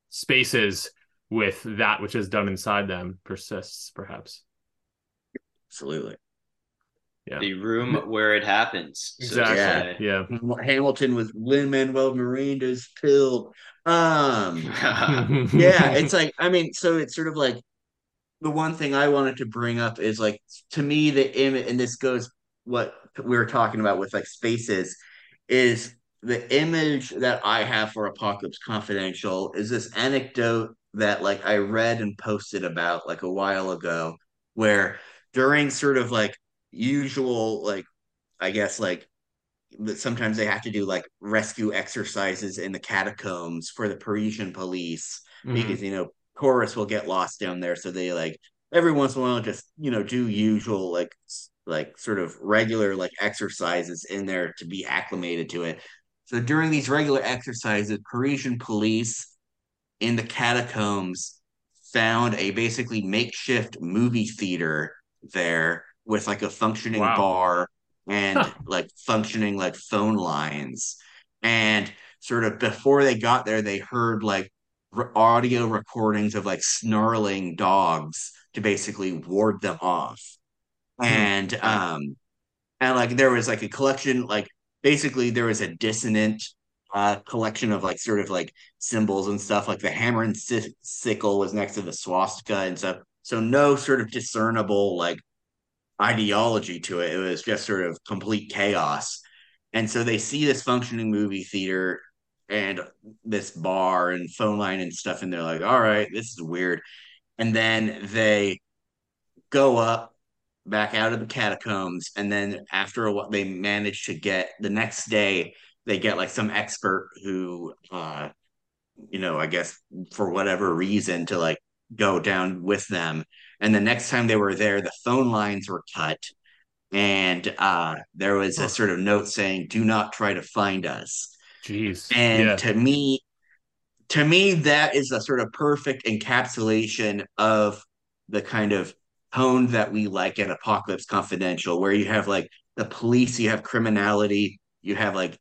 spaces with that which is done inside them persists perhaps absolutely yeah The room where it happens. so exactly say. yeah Hamilton was Lin Manuel Miranda's pill. Um, yeah, it's like I mean, so it's sort of like the one thing I wanted to bring up is like to me the image, and this goes what we were talking about with like spaces, is the image that I have for Apocalypse Confidential is this anecdote that like I read and posted about like a while ago, where during sort of like usual like I guess like but sometimes they have to do like rescue exercises in the catacombs for the Parisian police Mhm. because you know tourists will get lost down there, so they like every once in a while just you know do usual like like sort of regular like exercises in there to be acclimated to it. So during these regular exercises, Parisian police in the catacombs found a basically makeshift movie theater there with like a functioning Wow. bar and Huh. like functioning like phone lines. And sort of before they got there, they heard like r- audio recordings of like snarling dogs to basically ward them off. And um and like there was like a collection like basically there was a dissonant uh collection of like sort of like symbols and stuff like the hammer and sickle was next to the swastika and stuff so no sort of discernible like ideology to it. It was just sort of complete chaos. And so they see this functioning movie theater and this bar and phone line and stuff and they're like all right this is weird. And then they go up back out of the catacombs and then after what they manage to get the next day they get like some expert who uh you know i guess for whatever reason to like go down with them and the next time they were there the phone lines were cut and uh there was a sort of note saying do not try to find us Jeez. and yeah. to me to me that is a sort of perfect encapsulation of the kind of tone that we like at apocalypse confidential where you have like the police you have criminality you have like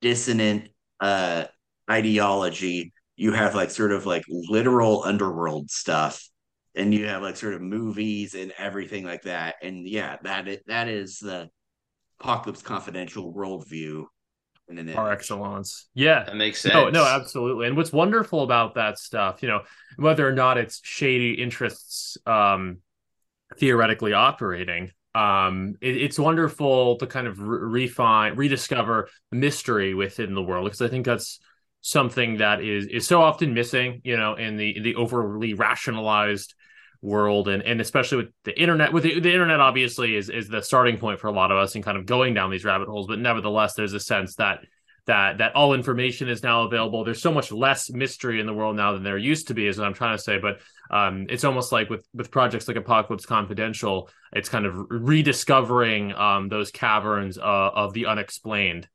dissonant uh ideology you have like sort of like literal underworld stuff and you have like sort of movies and everything like that and yeah that is, that is the apocalypse confidential worldview in an par image. excellence. Yeah. That makes sense. No, no, absolutely. And what's wonderful about that stuff, you know, whether or not it's shady interests um theoretically operating, um, it, it's wonderful to kind of re- refine, rediscover mystery within the world because I think that's something that is is so often missing, you know, in the in the overly rationalized world and and especially with the internet with the, the internet obviously is is the starting point for a lot of us and kind of going down these rabbit holes but nevertheless there's a sense that that that all information is now available. There's so much less mystery in the world now than there used to be is what i'm trying to say but um it's almost like with with projects like apocalypse confidential it's kind of rediscovering um those caverns uh, of the unexplained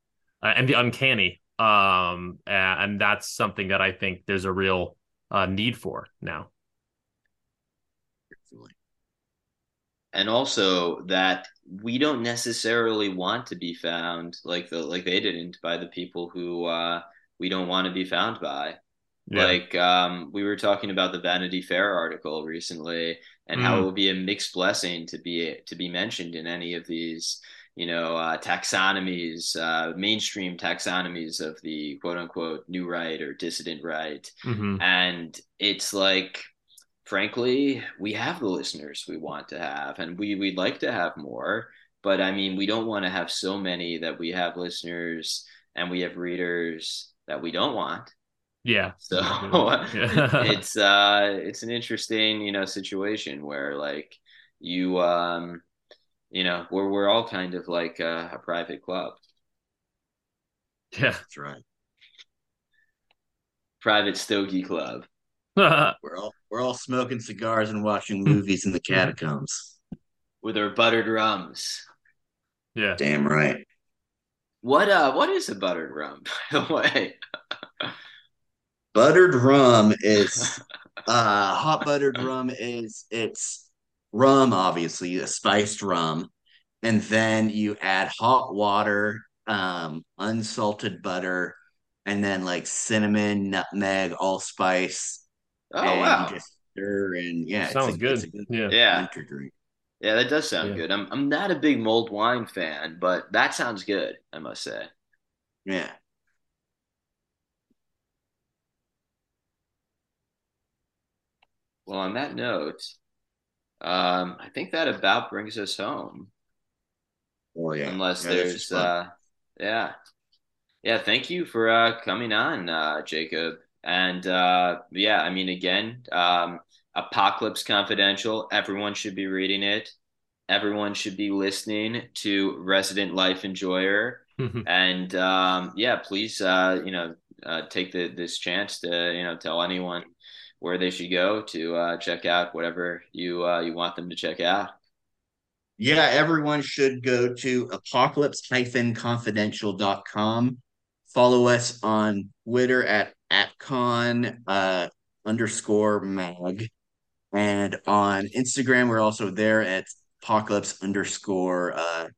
uh, and the uncanny um and, and that's something that i think there's a real uh, need for now and also that we don't necessarily want to be found like the like they didn't by the people who uh we don't want to be found by Yeah. like um we were talking about the Vanity Fair article recently and how Mm. it would be a mixed blessing to be to be mentioned in any of these you know uh taxonomies uh mainstream taxonomies of the quote unquote new right or dissident right Mhm. and it's like frankly we have the listeners we want to have and we we'd like to have more but i mean we don't want to have so many that we have listeners and we have readers that we don't want. Yeah. So Yeah. it's uh it's an interesting you know situation where like you um you know we're we're all kind of like a, a private club. Yeah. That's right. private stogie club We're all we're all smoking cigars and watching movies in the catacombs. with our buttered rums. Yeah. Damn right. what uh what is a buttered rum by the way? Buttered rum is uh hot buttered rum is it's rum, obviously, a spiced rum, and then you add hot water, um, unsalted butter, and then like cinnamon, nutmeg, allspice, oh and wow. you just stir and yeah, sounds it's a, good. It's a good yeah. Yeah. winter drink. yeah that does sound Yeah. good. I'm i'm not a big mulled wine fan but that sounds good i must say. Yeah. well on that note um i think that about brings us home. Well, yeah. unless Yeah, there's uh yeah. Yeah thank you for uh coming on uh jacob and uh yeah i mean again um apocalypse confidential everyone should be reading it everyone should be listening to Resident Life Enjoyer. and um, yeah, please, uh, you know, uh, take the, this chance to, you know, tell anyone where they should go to uh, check out whatever you uh, you want them to check out. Yeah, everyone should go to apocalypse-confidential.com. Follow us on Twitter at atcon uh, underscore mag. And on Instagram, we're also there at apocalypse underscore uh,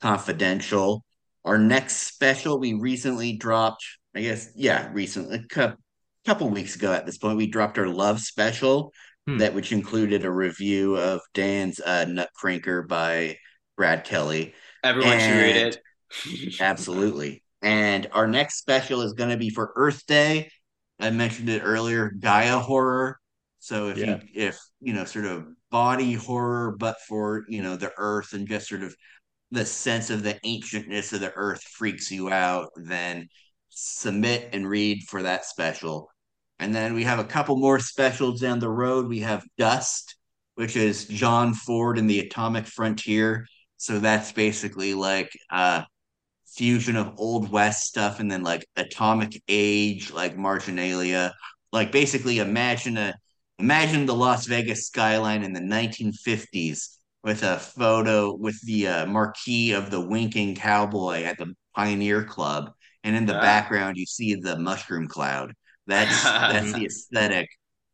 confidential. Our next special we recently dropped, I guess, yeah, recently, a couple weeks ago at this point, we dropped our love special hmm. that which included a review of Dan's uh, Nutcracker by Brad Kelly. Everyone and, should read it. absolutely. And our next special is going to be for Earth Day. I mentioned it earlier, Gaia horror. So if yeah. you if you know sort of body horror, but for you know the Earth and just sort of the sense of the ancientness of the Earth freaks you out, then submit and read for that special. And then we have a couple more specials down the road. We have Dust, which is John Ford and the Atomic Frontier. So that's basically like a fusion of Old West stuff and then like Atomic Age, like Marginalia. Like basically imagine a imagine the Las Vegas skyline in the 1950s with a photo with the uh, marquee of the winking cowboy at the Pioneer Club. And in the background, you see the mushroom cloud. That's that's the aesthetic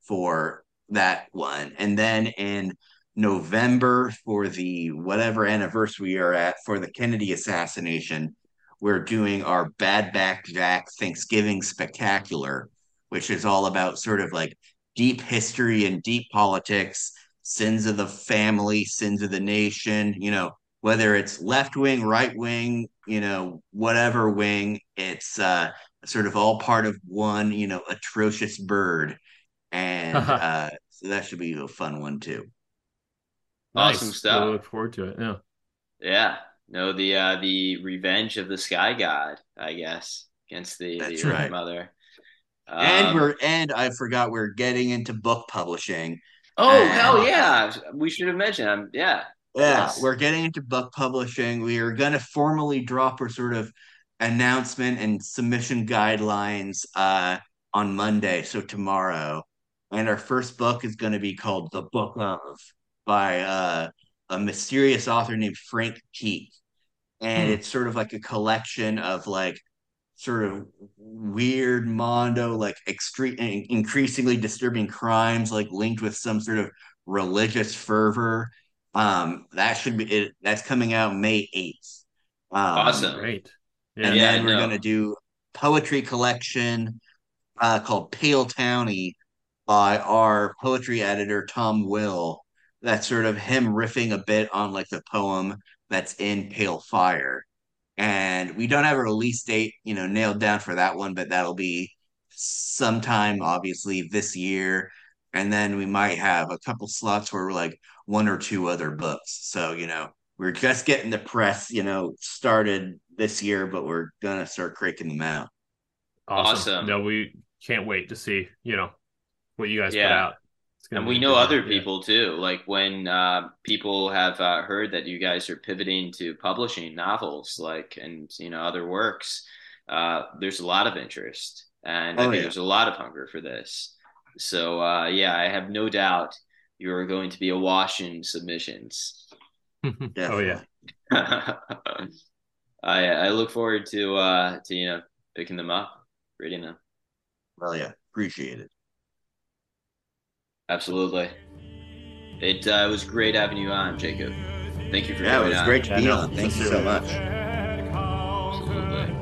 for that one. And then in November for the whatever anniversary we are at for the Kennedy assassination, we're doing our Bad Back Jack Thanksgiving Spectacular, which is all about sort of like deep history and deep politics, sins of the family, sins of the nation, you know, whether it's left wing, right wing, you know, whatever wing, it's uh sort of all part of one, you know, atrocious bird. And uh, so that should be a fun one too. Awesome nice. stuff. I look forward to it. Yeah. Yeah. No, the uh the revenge of the sky god, I guess, against the, That's the right. mother. Um, and we're and I forgot we're getting into book publishing. Oh and, hell yeah. We should have mentioned um, yeah. Yeah, yes. we're getting into book publishing. We are gonna formally drop our sort of announcement and submission guidelines uh, on Monday, so tomorrow. And our first book is going to be called The Book of by uh, a mysterious author named Frank Keith. And hmm. it's sort of like a collection of like sort of weird mondo, like extreme, increasingly disturbing crimes, like linked with some sort of religious fervor. Um, that should be it. That's coming out May 8th. Um, awesome. Great. Yeah, and yeah, then we're gonna do poetry collection uh, called Pale Townie by our poetry editor Tom Will. That's sort of him riffing a bit on like the poem that's in Pale Fire. And we don't have a release date, you know, nailed down for that one, but that'll be sometime obviously this year. And then we might have a couple slots where we're like one or two other books. So, you know, we're just getting the press, you know, started this year, but we're gonna start cranking them out. Awesome. awesome. No, we can't wait to see, you know, what you guys yeah. put out. And we know other people too. Like when uh, people have uh, heard that you guys are pivoting to publishing novels, like and you know other works, uh, there's a lot of interest, and oh, I think yeah. there's a lot of hunger for this. So uh, yeah, I have no doubt you are going to be awash in submissions. oh yeah. I I look forward to uh to you know picking them up, reading them. Well, yeah, appreciate it. Absolutely. It uh, was great having you on, Jacob. Thank you for yeah, coming it was on. great to be on. Thank you so much. Absolutely.